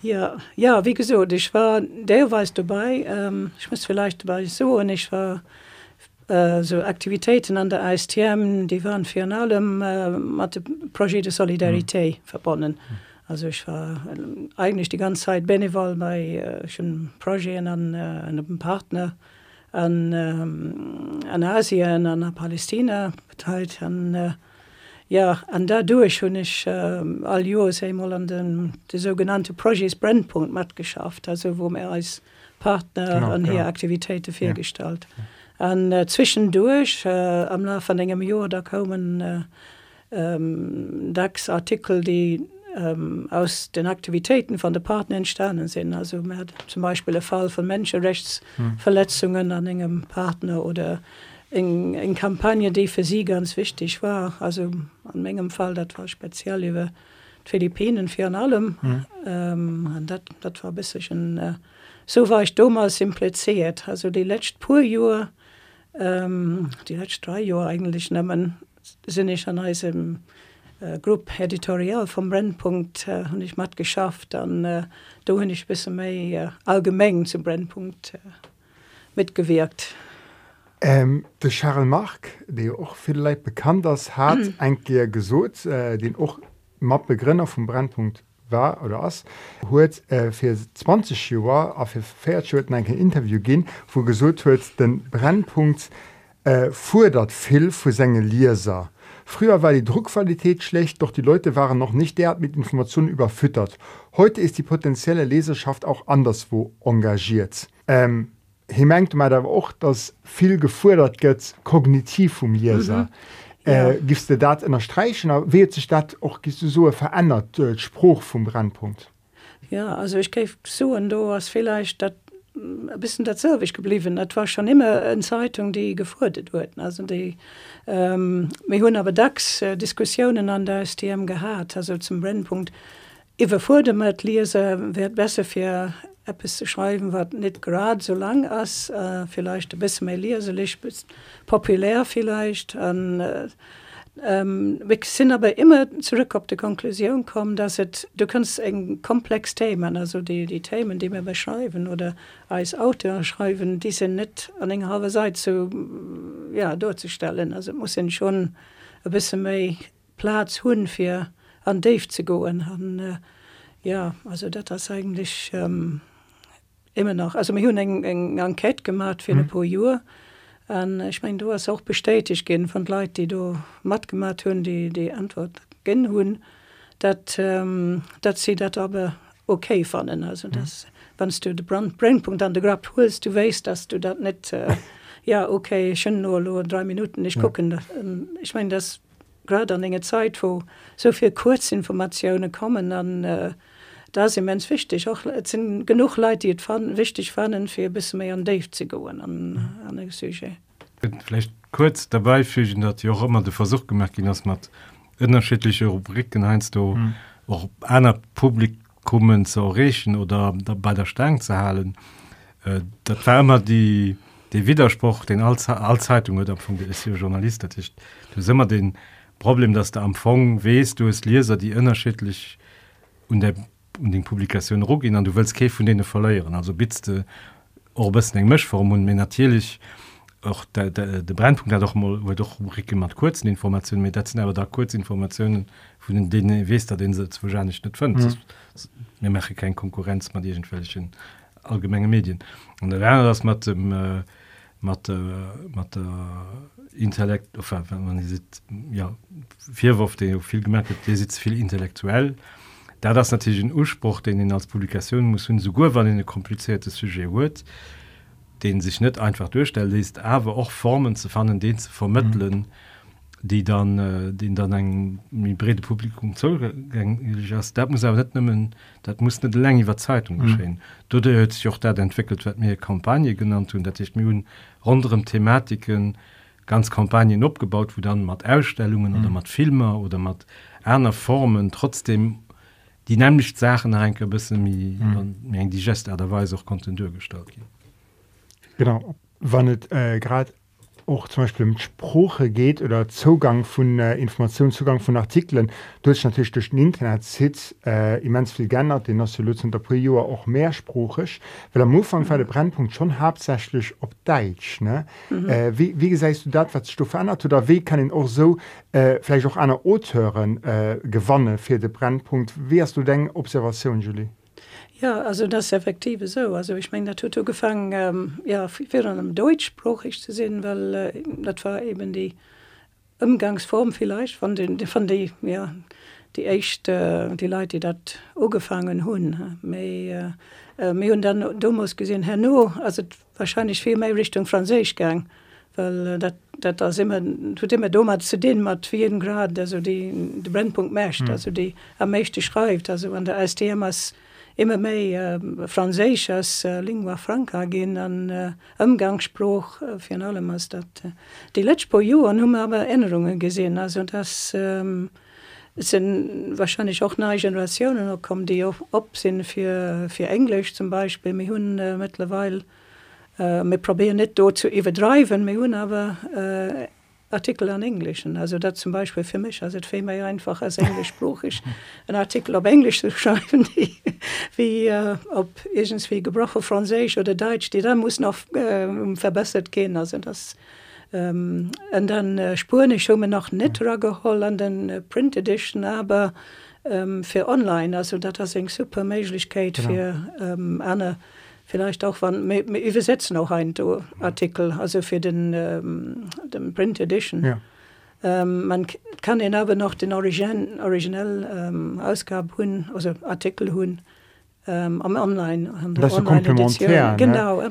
Ja, ja, wie gesagt, ich war teilweise dabei, ähm, ich muss vielleicht dabei so, und ich war äh, so Aktivitäten an der ISTM, die waren für allem äh, mit dem Projekt de Solidarität mhm. verbunden. Mhm. Also ich war äh, eigentlich die ganze Zeit Beneval bei äh, schon Projekten an, äh, an einem Partner an, ähm, an Asien, an Palästina beteiligt. An, äh, ja, und dadurch habe ich äh, all Jahres einmal an den, den sogenannten Projekt Brennpunkt mitgeschafft, also wo wir als Partner genau, an hier ja. Aktivitäten vorgestellt. Ja. Und äh, zwischendurch, äh, am Laufe von einem Jahr, da kommen äh, ähm, DAX-Artikel, die ähm, aus den Aktivitäten von der Partner entstanden sind. Also man hat zum Beispiel der Fall von Menschenrechtsverletzungen an einem Partner oder in, in Kampagne, die für sie ganz wichtig war. Also an Mengem Fall, das war speziell über die Philippinen für allem. Mhm. Ähm, das, das war ein bisschen, äh, so war ich damals impliziert. Also die letzten paar Jahre, ähm, die letzten drei Jahre eigentlich, nehmen, sind ich an einem äh, Gruppe editorial vom Brennpunkt äh, und ich mat geschafft dann äh, du hun ich bis méi äh, allgemeng zum Brennpunkt äh, mitgewirkt. Ähm, de Charles Mark, de och vielleicht bekannt as hat mhm. enke gesot äh, den och mat begrinner vom Brennpunkt war oder ass huet äh, fir 20 Joer a fir Fairschulten enke Interview gin, wo gesot huet den Brennpunkt äh, fuhr dat Vill vu senge Lieser. Früher war die Druckqualität schlecht, doch die Leute waren noch nicht derart mit Informationen überfüttert. Heute ist die potenzielle Leserschaft auch anderswo engagiert. Ähm, hier merkt man aber auch, dass viel gefordert wird, kognitiv vom Leser. Mhm. Ja. Äh, gibst du das in der Streichen, wird sich das auch so verändert, äh, Spruch vom Brandpunkt? Ja, also ich gebe so und du hast vielleicht das ein bisschen dazwischen geblieben. Das war schon immer eine Zeitung, die gefordert wurde. Also die, ähm, wir haben aber DAX äh, Diskussionen an der STM gehabt, also zum Brennpunkt. Überfordert mit Leser wird besser für etwas zu schreiben, was nicht gerade so lang ist, äh, vielleicht ein bisschen mehr leserlich, populär vielleicht. Und, äh, ähm, wir sind aber immer zurück auf die Konklusion kommen, dass es, du kannst eng komplex Themen, also die, die Themen, die wir beschreiben oder als Autor schreiben, die sind nicht an den halben Seite zu, ja, durchzustellen. Also muss schon ein bisschen mehr Platz hun für an Dave zu gehen. Und, äh, ja, also das ist eigentlich ähm, immer noch. Also wir haben eine Enquete gemacht für mhm. ein paar Jahre. An ich meine du hast auch bestätigt gehen von Leute die du matt gemacht hun die die Antwort gen hun dat ähm, dat sie dat aber okay fanden also mhm. das wannst du de brand Brainpunkt an de grab holst du weißt dass du dat net äh, *laughs* ja okay schon nur nur drei Minuten nicht ja. gucken ähm, ich meine das gerade an enge Zeit wo so viel Kurzinformationen kommen dann äh, da ist immens wichtig. Auch sind genug Leute die fanden wichtig fanden für bis mehr an Dave zu go an, an vielleicht kurz dabei fügen dass auch immer der Versuch gemacht dass man unterschiedliche Rubriken einst du mhm. auch einer Publikummen zu rächen oder bei der Stang zu halen äh, da war immer die die Widerspruch den Allzeitung oder von der Journalist ist du immer den Problem dass der Empfang west du es Leser die unterschiedlich und der und den Publikationen ruck an du willst ke von denen verleieren also bist du eng Mchform und mir natürlich auch der de, de Brennpunkt doch mal doch immer kurzen Informationen mit dazu aber da kurzinformationen von den denen west den sie wahrscheinlich nicht finden. Mhm. mir mache kein Konkurrenz mit diesen welchen allgemeine Medien. Und da wäre das mit dem äh, mit, äh, mit äh, intellekt man sieht ja vierwurf den viel gemerkt hat, der sitzt viel intellektuell da das natürlich ein Urspruch den ihn als Publikation muss hun sogar wann eine komplizierte sujet wird den sich nicht einfach durchstellen ist aber auch Formen zu fanden den zu vermitteln mhm. die dann äh, den dann ein brede Publikum zugänglich ist das muss aber nicht nehmen das muss eine Länge über Zeitung mhm. geschehen du hört sich auch da entwickelt wird mir Kampagne genannt und dass ich mir anderen Thematiken ganz Kampagnen abgebaut wo dann mit Ausstellungen mhm. oder mit Filme oder mit einer Formen trotzdem die nämlich Sachen einke bis mhm. die Gest derweise auch konnten durchgestalten genau wann äh, gerade auch zum Beispiel mit Spruche geht oder Zugang von äh, Informationszugang von Artikeln. Durch natürlich durch den Internet sitzt äh, immens viel geändert den der Prior auch mehrspruchig weil am Anfang war der Brennpunkt schon hauptsächlich ob Deutsch ne? Mhm. äh, wie, wie gesagt du das was du verändert oder wie kann ihn auch so äh, vielleicht auch einer Autorin äh, gewonnen für den Brennpunkt? Wie hast du denn Observation Julie Ja, also das effektive so also ich meine der gefangen ähm, ja für einem deutschspruch ich zu sehen weil äh, das war eben die umgangsform vielleicht von den von die ja die echt äh, die leute die dat gefangen hun äh, äh, und dann du muss gesehen her no also wahrscheinlich viel mehr richtung franzisch gang weil äh, dat das immer tut immer dummer zu den mat für jeden grad also die die brennpunkt mecht mhm. also die am mächtig schreibt also an der STM als immer méi äh, Fraésches äh, Lingua Franca gin an ëmgangsproch äh, fir allem as dat. Äh. Die letsch po Joer hummer aber Änderungen gesinn also das ähm, sind wahrscheinlich auch neue Generationen kommen die auch ob sind für für Englisch zum Beispiel mir hun äh, mittlerweile äh, wir probieren net do zu überdriven mir hun aber äh, Artikel an Englischen. Also dat zum Beispiel für mich also fe mir einfach als englischspruchig ein Artikel auf Englisch zu *laughs* schreiben die, wie äh, ob irgens wie gebrochen Franzisch oder Deutsch, die dann muss noch äh, verbessert gehen also das ähm, und dann äh, spuren ich schon mir noch netterer geholt an den äh, Print Edition, aber ähm, für online also das eng super Möglichkeit genau. für ähm, eine vielleicht auch wann übersetzen auch ein Artikel also für den, ähm, den Print Edition. Ja. Ähm, man kann den aber noch den Origin, originell ähm, Ausgabe hun also Artikel hun ähm, am online komplementär genau ja.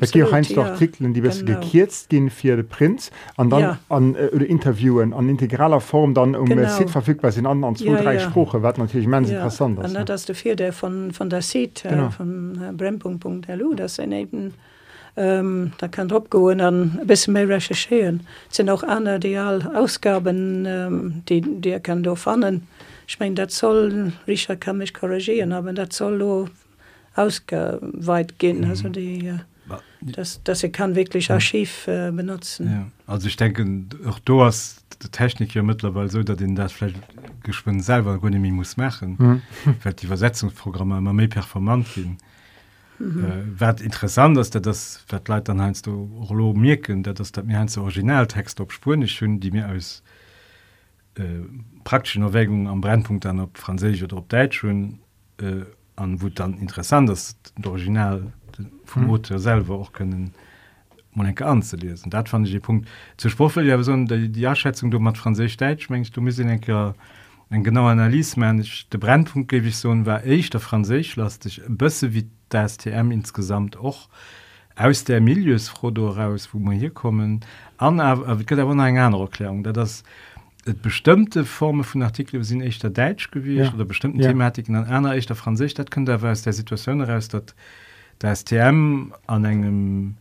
Artikeln die gekiert gehen für den Prinz an dann ja. an äh, oder interviewen an integraler Form dann um äh, Si verfügbar sind anderen zwei ja, drei ja. Spruche wird natürlich ja. interessant und, das du vier der von von der Seed, äh, von äh, Brempunkt.lu das eben ähm, da kann abgeholen dann bis mehr recherchieren sind auch andere ideal Ausgaben ähm, die die kann do fannen ich meine das soll Richard kann mich korrigieren aber das soll ausgeweit gehen mhm. also die äh, das das sie kann wirklich archiv äh, benutzen ja. also ich denke auch du hast die technik ja mittlerweile so dass den das vielleicht geschwind selber ökonomie muss machen mhm. *laughs* weil die versetzungsprogramme immer mehr performant gehen mhm. äh, wird interessant dass der das wird leid dann heißt du lo mirken der das mir ein originaltext ob spuren nicht schön die mir aus äh, praktischen erwägung am brennpunkt dann ob französisch oder ob deutsch schon äh, an wo dann interessant das original vom mhm. Autor selber auch können Monika anzulesen. Dat fand ich den Punkt. Zur Spruch ja so die, die Erschätzung du mat Franzisch Deutsch mengst du miss enker en genau Analyse man ich der Brennpunkt gebe ich so war ich der Franzisch las dich bësse wie das TM insgesamt auch aus der Milieus froh raus wo man hier kommen. An eng andere Erklärung da das bestimmte Formen von Artikel sind echt der Deutsch gewesen ja. oder bestimmten ja. Thematiken an einer echt der Franzisch dat könnte aber aus der Situation heraus dat das TM an engem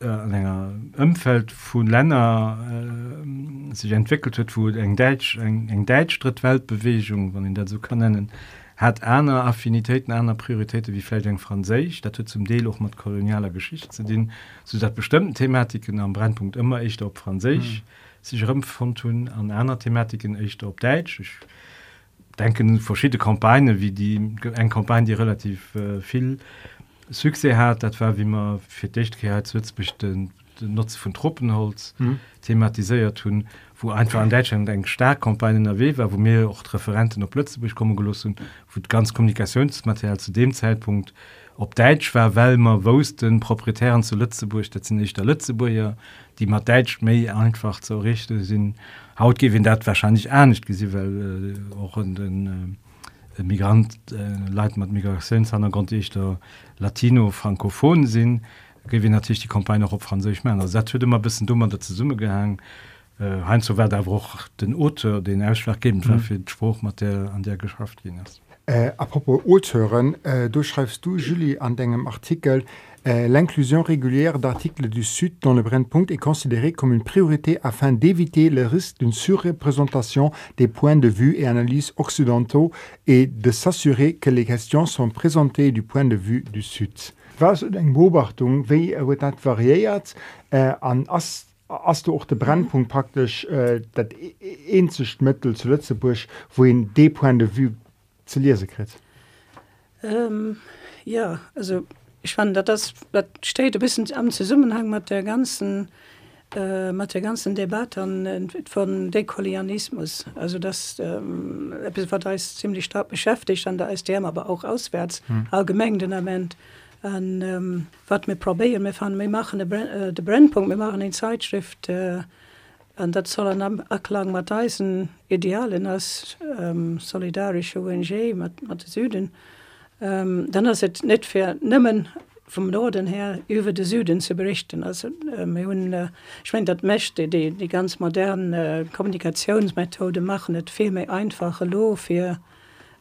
äh, an enger Ömfeld vun Länder äh, sich entwickelt huet wo eng Deutsch eng eng Deutschstritt Weltbewegung wann in der so kann nennen hat einer Affinitäten einer Prioritäten wie vielleicht eng Franzisch dat zum Deel auch mat kolonialer Geschichte zu dienen so dat bestimmten Thematiken am Brennpunkt immer echt op Franzisch mhm. sich rümpf von tun an einer Thematiken echt op Deutsch. Ich denken verschiedene Kampagne wie die ein Kampagne die relativ äh, viel Suse hat, dat war wie man für Dichtkehrheitswitzbechten Nutze von Truppenholz mhm. thematisiert tun, wo einfach an Deutschland eng Starkkomagne erW war, wo mir auch Referenten noch plötzlich kommen gelossen, wo ganz Kommunikationsmaterial zu dem Zeitpunkt ob Deutsch war weil man wosten proprietären zu Lützeburg dat sind nicht der Lützeburger die man Deutsch me einfach so richte sind haut gewinn dat wahrscheinlich ernst gesehen weil äh, auch in den äh, Migrant äh, Leiit mat Migrationshanner konnte ich der Latino frankophon sinn gewinn natürlich die Kompagne op Franzisch Männer immer bis dummer der ze Summe gehangen hein so werd auch den Oter den Ausschlag geben mhm. fir Spruch mat der an der geschafft ging. Äh, apropos Oen äh, du schreibst du Julie an degem Artikel, Euh, l'inclusion régulière d'articles du Sud dans le Brennpunkt est considérée comme une priorité afin d'éviter le risque d'une surreprésentation des points de vue et analyses occidentaux et de s'assurer que les questions sont présentées du point de vue du Sud. Was eng Beobachtung wie wird dat variiert? Äh, an as as du auch de Brennpunkt praktisch äh, dat enzcht Mittel zu Lützeburg, wohin de point de vue krit. Ähm, ja also ich fand das dat steht ein bisschen am zusammenhang mit der ganzen äh, mit der ganzen debatte äh, von dekolonialismus also das ähm, war da ist ziemlich stark beschäftigt an der SDM aber auch auswärts hm. allgemein den Moment an ähm, wat mir probieren wir fahren wir machen de äh, Brennpunkt wir machen in Zeitschrift äh, an dat soll an erklang mat Idealen als ähm, solidarische ONG mat mat Süden, ähm, dann as het net fir nëmmen vom Norden her über den Süden zu berichten. Also ähm, und, äh, ich meine das möchte die, die ganz modernen äh, Kommunikationsmethode machen es viel mehr einfache Lo für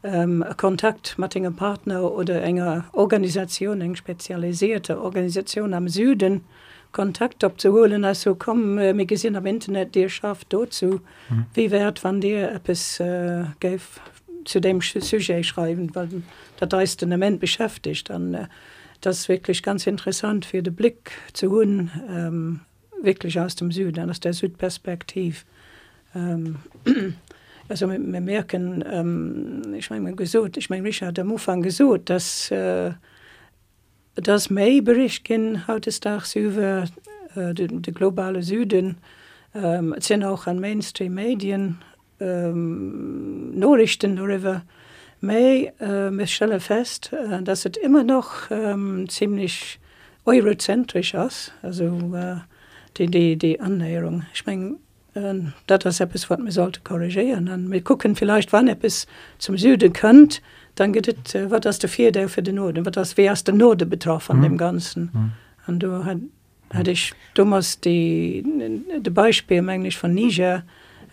ähm, Kontakt mit engem Partner oder enger Organisation, eng spezialisierte Organisation am Süden Kontakt abzuholen also komm äh, mir gesehen am Internet dir schafft dazu mhm. wie wert wann dir App es äh, gave, zu dem sujet schreiben weil da ist den Moment beschäftigt dann äh, das wirklich ganz interessant für den Blick zu hun ähm, wirklich aus dem Süden aus der Südperspektiv ähm, *clears throat* also wir merken ähm, ich meine gesucht ich meine Richard der Mufang gesucht dass äh, Das méi bericht gin hautestags iwwer äh, de, de globale Süden ähm, sinn auch an Mainstream Medien ähm, Norrichten darüber. Mei äh, stelle fest, äh, dass het immer noch ähm, ziemlich eurozentrisch ass, also äh, die, die, die Annäherung. Ich mein, äh, dat das App wat mir sollte korrigieren. Und wir gucken vielleicht wann App es zum Süden könnt, dann gedet äh, wat das der vier der für den Norden wat das wärst der Node betroffen an mhm. dem ganzen. Mhm. und du hat hatte ich dummers die de Beispiel eigentlich von Niger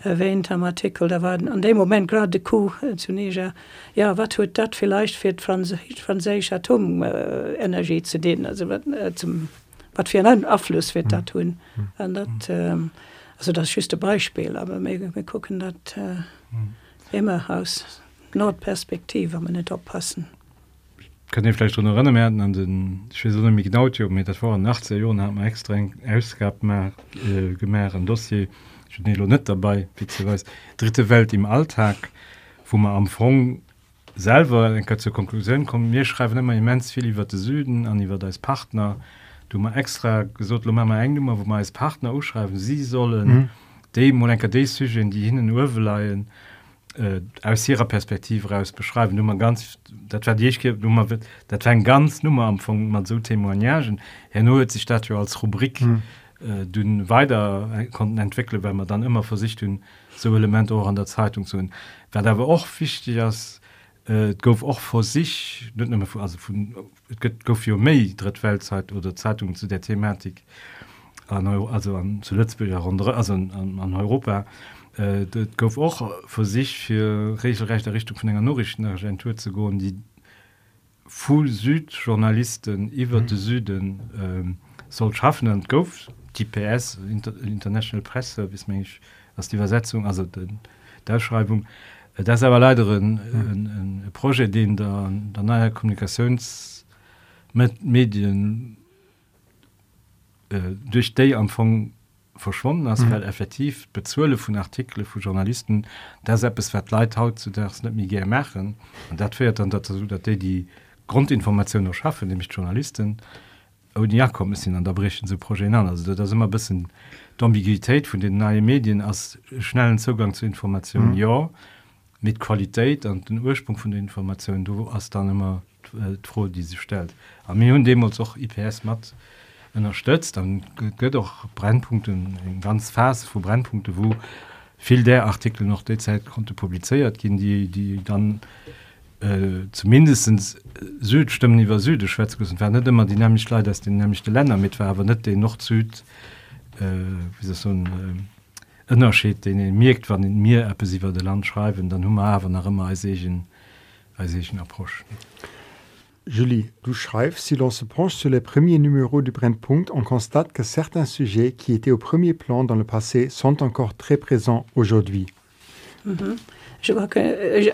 erwähnt am Artikel da waren an dem Moment gerade de Kuh äh, zu Niger. Ja wat tut dat vielleicht fir franzisch Atomenergie äh, zu denen also wat, äh, zum wat für einen Abfluss wird da tun? An dat ähm, also das schüste Beispiel aber wir, wir gucken dat äh, immer aus. Nordperspektive man nicht oppassen kann ich vielleicht schon erinnern an den genau mit das vor nach haben extra ausgab äh, gemäh ein Dossier. Net dabei wie dritte Welt im Alltag wo man am Fong selber zur Konklusion kommen mir schreiben immer immens viel über den Süden an über als Partner. Du mal extra gesucht eng wo man als Partner ausschreiben sie sollen mhm. dem die hin urleiien äh, aus ihrer Perspektive heraus beschreiben. Nummer ganz dat ich Nummer wird dat ein ganz Nummer am Anfang man so Temoignagen her nur sich dat als Rubrik mhm. äh, dünn weiter äh, konnten entwickeln wenn man dann immer vor sich so Element auch an der Zeitung zu wer aber auch wichtig als äh, gouf auch vor sich also von Weltzeit oder Zeitungen zu der Thematik an also an zuletzt also an, an, an Europa. äh, dat gouf auch vor sich für regelrechte Richtung von enger norischen Agentur zu go die full Südjournalisten iwwer mhm. de Süden ähm, soll schaffen und gouf GPS Inter international Presse bis mich was die Übersetzung also den, der Schreibung äh, das aber leider ein, ein, ein Projekt den der der neue Kommunikations mit Medien äh, durch de Anfang verschwunden as mhm. effektiv bezuele vun Artikel vu Journalisten der se es leid haut zu der net mir mechen und dat fährt dann dazu dat die Grundinformation noch schaffen nämlich Journalisten. Ja kommen sind an der brechen zu projet an. Also das immer bis d'ambiguität von den neue Medien als schnellen Zugang zu Informationen. Mhm. ja mit Qualität an den Ursprung von den Informationen du hast dann immer äh, froh die sie stellt. Am mir dem uns auch IPS matt unterstützt dann gehört auch Brennpunkten in ganz fast vor Brennpunkte wo viel der Artikel noch derzeit konnte publiziert gehen die die dann äh, zumindest Südstimmen über Süde Schweiz werden nicht immer dynamisch leider dass den nämlich die Länder mit war aber nicht den noch Süd äh, wie so ein äh, Unterschied den ihr merkt wann in mir sie de Land schreiben dann humor aber nach ich als ich Approsch. Julie, tu schreibst si l'on se penche sur les premiers numéros du Brennpunkt, on constate que certains sujets qui étaient au premier plan dans le passé sont encore très présents aujourd'hui. Mm -hmm.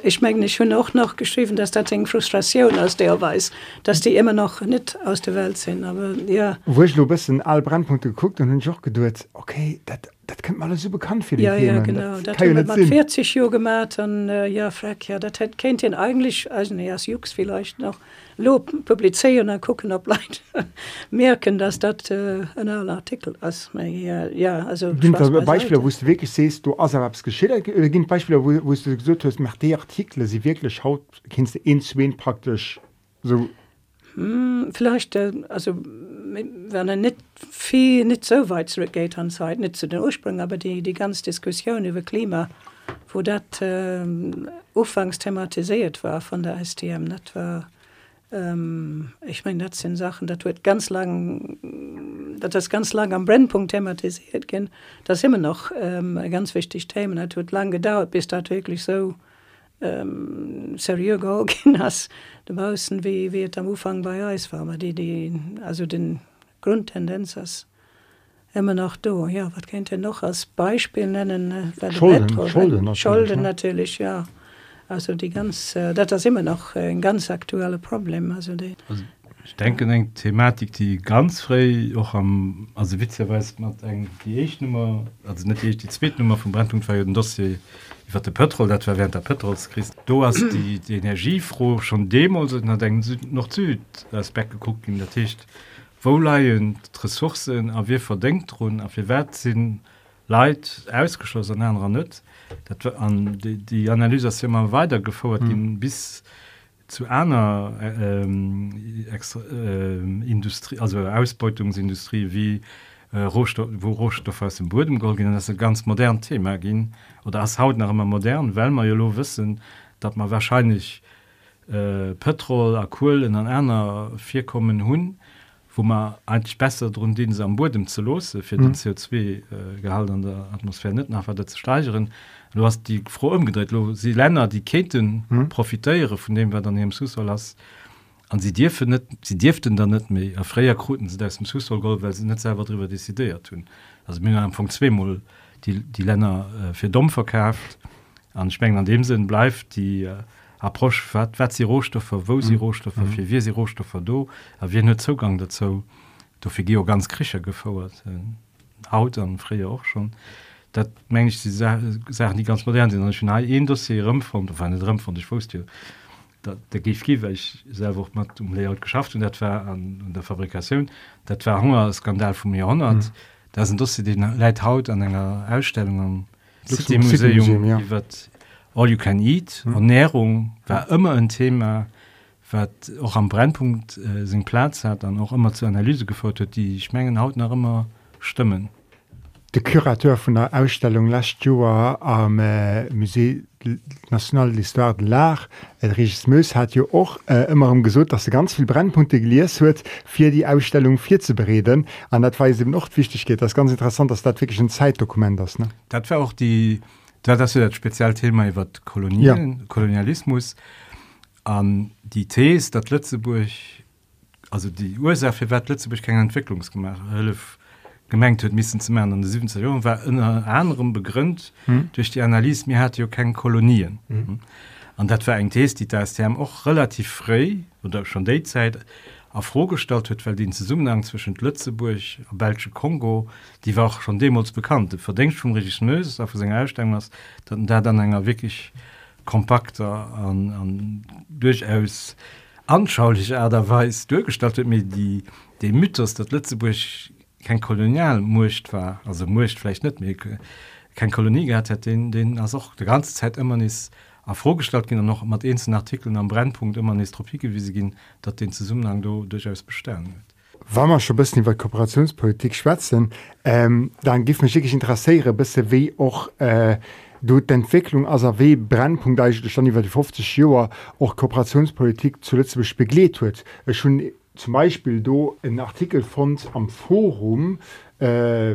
Ich meine schon auch noch geschrieben, dass das eine Frustration aus der weiß, dass die immer noch nicht aus der Welt sind. Aber ja. Wo ich ein bisschen alle Brennpunkte geguckt und dann auch gedacht, okay, das das man alles so bekannt für die ja, Themen. Ja, genau. Das, das hat man 40 Jahre gemacht und äh, ja, frag, ja, das kennt ihr eigentlich, also nee, als Jux vielleicht noch, Lob publizieren und gucken, ob Leute *laughs* merken, dass das äh, ein Artikel ist. Ja, ja, also Gibt es Beispiele, wo du wirklich siehst, du hast etwas geschildert, oder gibt Beispiele, wo, wo du gesagt hast, mach die Artikel, sie wirklich haut, kennst du in zwei praktisch so hm, vielleicht äh, also wenn er nicht viel nicht so weit zurückgeht an Zeit nicht zu den Ursprüngen aber die die ganze Diskussion über Klima wo das äh, ufangs thematisiert war von der STM das war ähm, ich meine das sind Sachen das wird ganz lang das ganz lang am Brennpunkt thematisiert gehen. Das immer noch ähm, ganz wichtig Themen das wird lang gedauert bis das wirklich so ähm, seriös gehen hast debausen wie wie am Ufang bei Eis war die die also den Grundtendenz als immer noch do ja was kennt ihr noch als Beispiel nennen äh, Schulden, Schulden, natürlich, Schulden natürlich ja also die ganz äh, dat das immer noch ein ganz aktuelle problem. Also, die, also ich denke eng thematik die ganz frei auch am also witzeweis man eng die nummer also net die zweitnummer vom brandpunkt ver das wird der petrol dat war während der petrols christ du hast die die energiefroh schon dem also na denken Süd noch Süd aspekt geguckt in der Tisch. Wo laien Ressourcen a wir verdenkt run auf wir wert sinn Leid ausgeschlossen an anderer nützt dat an die, die analyse immer weiter gefordert mhm. bis zu einer äh, äh, Industrie also Ausbeutungsindustrie wie äh, Rohstoff, wo Rohstoff aus dem Boden gehen das ein ganz modern Thema gehen oder als haut nach immer modern weil man ja wissen dass man wahrscheinlich äh, Petrol Akul in an einer vier kommen wo man eigentlich besser drum den am Boden zu los für mhm. den CO2 äh, Gehalt an der Atmosphäre nicht nach zu steigeren du hast die froh umgedreht lo, sie Länder die Keten mhm. profitiere von dem wir dann im Su las an sie dir findet sie dirften dann nicht mehr a freier Kruten sie im Su weil sie nicht selber darüber die Idee tun also mir am Punkt zwei Mal die die Länder äh, für dumm verkauft an Spengen an dem Sinn bleibt die äh, approch wat wat sie Rohstoffe wo sie Rohstoffe mhm. fir wie sie Rohstoffe do. A wie net Zugang dazu. Do fir Geo ganz kricher gefauerert haut an anré auch schon. Dat meng ich die sagen die ganz modern sind. National en dossierëm von vanëm von ich Fostür dat der GFG ich selber mat um Layout geschafft und dat war an, der Fabrikation. Dat war hunger Skandal vom Jahrhundert mhm. da sind dass die den Leihaut an enger Ausstellung am Museum, Museum ja. wird all you can eat. Mhm. Ernährung war immer ein Thema wat auch am Brennpunkt äh, sind Platz hat dann auch immer zur Analyse gefordert die Schmengen haut nach immer stimmen. Der Kurateur von der Ausstellung last Joar am äh, Musée National d'Histoire de l'Art Regis Meus hat jo och äh, immer um gesot, dat se ganz viel Brennpunkte geliers huet fir die Ausstellung vier zu bereden. An dat weise noch wichtig geht das ganz interessant, dass dat wirklich ein Zeitdokument ist ne? Dat war auch die das dat Spezialthema iwwer Kolonien ja. Kolonialismus an die Thees dat Lützeburg also die Ursache wird Lützeburg keine Entwicklungsgemacht gemengt huet missen ze an den 17 Jahren war ënner anderem begrünnt hm? durch die Analyse mir hat jo kein Kolonien hm? hm? dat war eng Tees die da auch relativ frei oder schon dézeit afrogestalt huet weil den Zusammenhang zwischen Lützeburg a Belsche Kongo die war auch schon demos bekannt. Verdenkt vom Regis auf se Ausstellung was dat da dann enger wirklich kompakter an, an durchaus anschaulich erderweis durchgestaltet mir die de Mythos dat Lützeburg kein kolonial mucht war also mucht vielleicht nicht mehr kein kolonie gehabt hat den den also auch die ganze zeit immer ist vorgestellt gehen noch mal den artikeln am brennpunkt immer ist tropike wie sie gehen dort den zusammenhang durchaus bestellen wird. Wa man schon bis über Kooperationspolitik schwätzen ähm, dann gibt mich wirklich interessiere bis wie auch äh, du Entwicklung as w Brennpunkt stand über die 50 Joer auch Kooperationspolitik zuletzt beglet huet schon zum Beispiel do en Artikel von am Forum äh,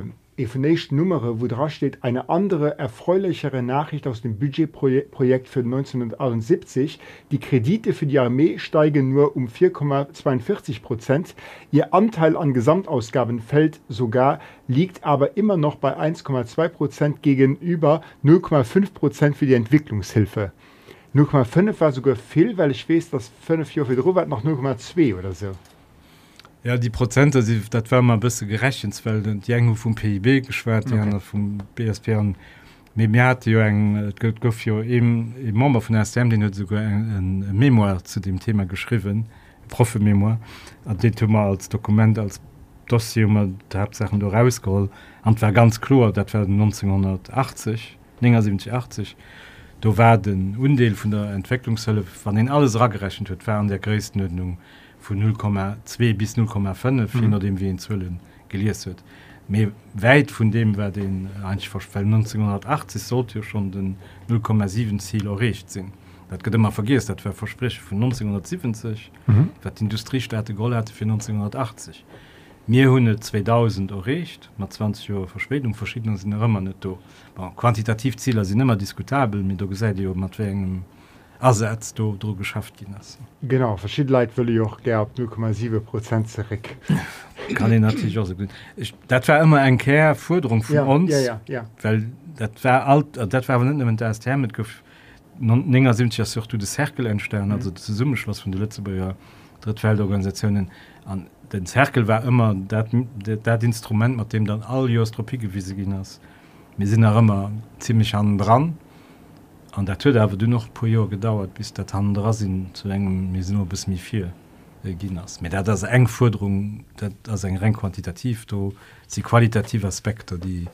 Nummer, wo dra steht eine andere erfreulichere Nachricht aus dem Budgetprojekt für 1971. Die Kredite für die Armee steigen nur um 4,42 Prozent. Ihr Anteil an Gesamtausgaben fällt sogar, liegt aber immer noch bei 1,2 Prozent gegenüber 0,5 Prozent für die Entwicklungshilfe. 0,5 war sogar viel, weil ich weiß, dass 5 Jahre drüber noch 0,2 oder so. Ja die Prozente dat war mal bis gerechtsfeld und die vom PIB geschwert okay. vom BSP an. Eng gouf Mamba von der den sogar ein Memoir zu dem Thema geschrieben Profe Memoir an den als Dokument als Dossier der Hauptsachen du rausgeholt. An war ganz klar dat werden 1980 1980 do war den Undeel von der Entwicklungshölle van den alles ragerechnet huet waren der größten Von 0,2 bis 0,5 mhm. dem wie in Zllen geliers huet. Me weit von dem wer den einfall 1980 sollte schon den 0,7 Ziel errecht sinn. Dat gët immer vergisst, dat versprich von 1970 mhm. wat Industriestaate Go hatte für 1980. Mir hunne 2000 errecht mat 20 Jo Verschwedung verschiedene sind immer net. Quantitativzieler sind immer diskutabel mit der Gesäide mat engem ersetzt du du geschafft lassen genau verschiedene Leute will ich auch ger 0,7 Prozent zurück. *laughs* Kann ich natürlich auch so gut. Ich, das war immer ein Ker Forderung von ja, uns ja, ja, ja. weil das war alt das war nicht das mit Ninger sind ja such du das Herkel entstellen also das Summeschloss von der letzte Jahr Drittfeldorganisationen an den Zirkel war immer dat Instrument mit dem dann all Jostropie gewiesen ging hast. Wir sind auch immer ziemlich an dran an der Tür aber du noch pro Jahr gedauert bis der andere sind zu engem nur bis mir vier Ginas mit der das eng Forderung das eng rein quantitativ do sie qualitative Aspekte die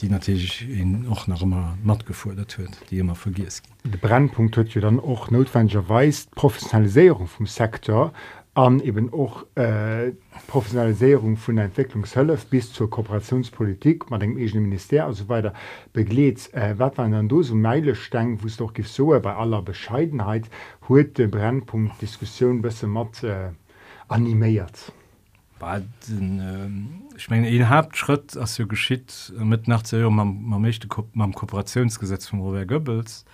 die natürlich in auch noch immer matt gefordert wird die immer vergisst. Der Brennpunkt hört ja dann auch notwendigerweise Professionalisierung vom Sektor an eben auch äh, Professionalisierung von der Entwicklungshölle bis zur Kooperationspolitik man denkt Minister also weiter beglet äh, wat waren dann so meile steng wo es doch gibt so bei aller Bescheidenheit huet den Brennpunkt Diskussion besser matt äh, animiert? Den, äh, ich mein, ein Hauptschritt als so geschieht mit nach möchte beim Kooperationsgesetz von Robert Goebbels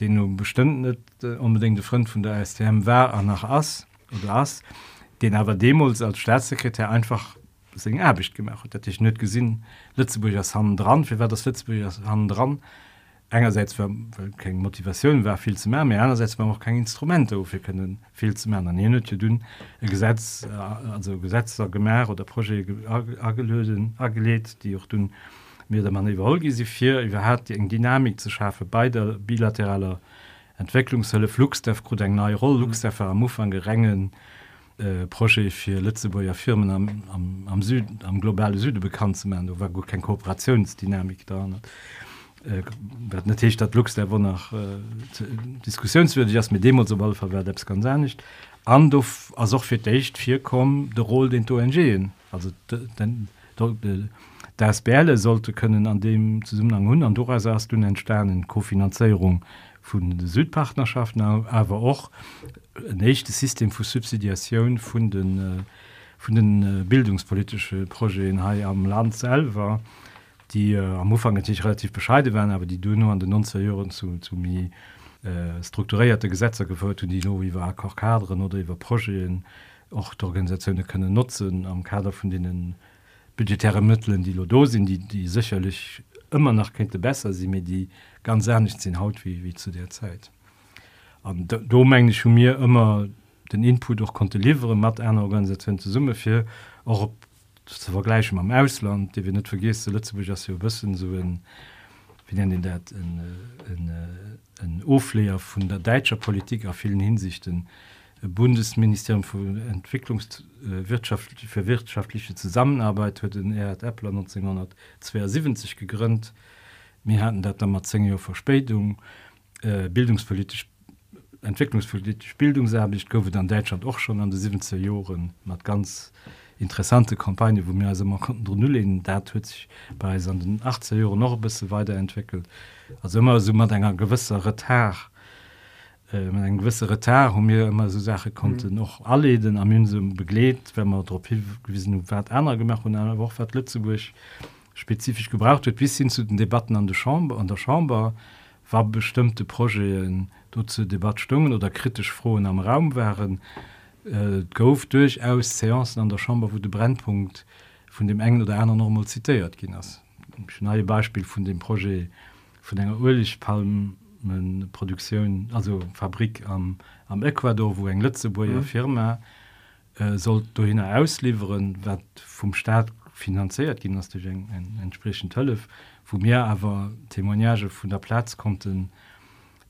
den du bestimmt nicht äh, unbedingt Freund von der STM war nach Ass las den aber Demos als Staatssekretär einfach erbicht gemacht dat ich net gesinn Lützeburgers Hand dran. Wie war das Lützeburgers Hand dran? Einerseits war, kein Motivation war viel zu mehr mehr einerseits war auch kein Instrumente wir können viel zu mehr. Dünn Gesetz äh, also Gesetzer Gemer oder Projekt angelegt die auch dünn mir der man überhol sie vier hat die Dynamik zu schaffen bei der bilateraler Entwicklungshölle Flugsteff eng neue Rolle Luxsteff am Mufang gerengen äh, Projekt für Lützeburger Firmen am, am, am Süd am globale Süde bekannt zu werden, war gut kein Kooperationsdynamik da. äh, natürlich dat Lux der wo nach äh, diskussionswürdig as mit dem so verwer ganz sehr nicht. An as auch fir echt vier kom de roll den ONG also den das Bärle sollte können an dem zusammenhang hun an du hast du den Sternen Kofinanzierung von Südpartnerschaften aber auch nächste System für Subsidiation von den äh, von den äh, bildungspolitische Projekte in Hai am Land selber die äh, am Anfang natürlich relativ bescheide werden aber die nur an den 90 Jahren zu, zu mir äh, strukturierte Gesetze gefolgt und die nur war Kadren oder über Projekten auch die Organisationen können nutzen am Kader von denen budgetäre Mitteln die Lodo sind die die sicherlich immer noch könnte besser sie mir die ganz sehr nicht sind haut wie wie zu der Zeit. Du meng ich von mir immer den Input doch konnte lieeren mat einer Organisation zu summe für auch zu vergleichen am Ausland die wir nicht vergisst wissen so in, wie dat ein Ofleer von der deutscher Politik auf vielen Hinsichten. Bundesministerium für Entwicklungswirtschaft für wirtschaftliche Zusammenarbeit wird in er Apple 1972 gegründet wir hatten dat Verspätung äh, bildungspolitisch entwicklungspolitisch Bildungserbicht go an Deutschland auch schon an die 17 Jahren hat ganz interessante Kampagne wo mir also man konnten null da hue sich bei an den 18 Jahren noch ein bisschen weiterentwickelt. Also immer so man ein gewisser Retard äh, ein gewisse Retard um mir immer so Sache konnte mhm. noch alle den am Münsum begleht wenn man gewissen einer gemacht und eine Woche hat Lützeburg spezifisch gebraucht wird bis hin zu den Debatten an der Chambre an der Chambre war bestimmte Projekte zu Debattstungen oder kritisch frohen am Raum waren äh, gouf durchaus Seancen an der Chambre wo de Brennpunkt von dem engen oder einer normal zitiert ging das neue Beispiel von dem Projekt von enger Öllichpalmen Produktion also Fabrik am, am Ecuador wo eng letzteburger mhm. Firma äh, soll du hin auslieferen wat vom Staat finanziert ging das entsprechend tolle wo mir aber Temoignage von der Platz konnten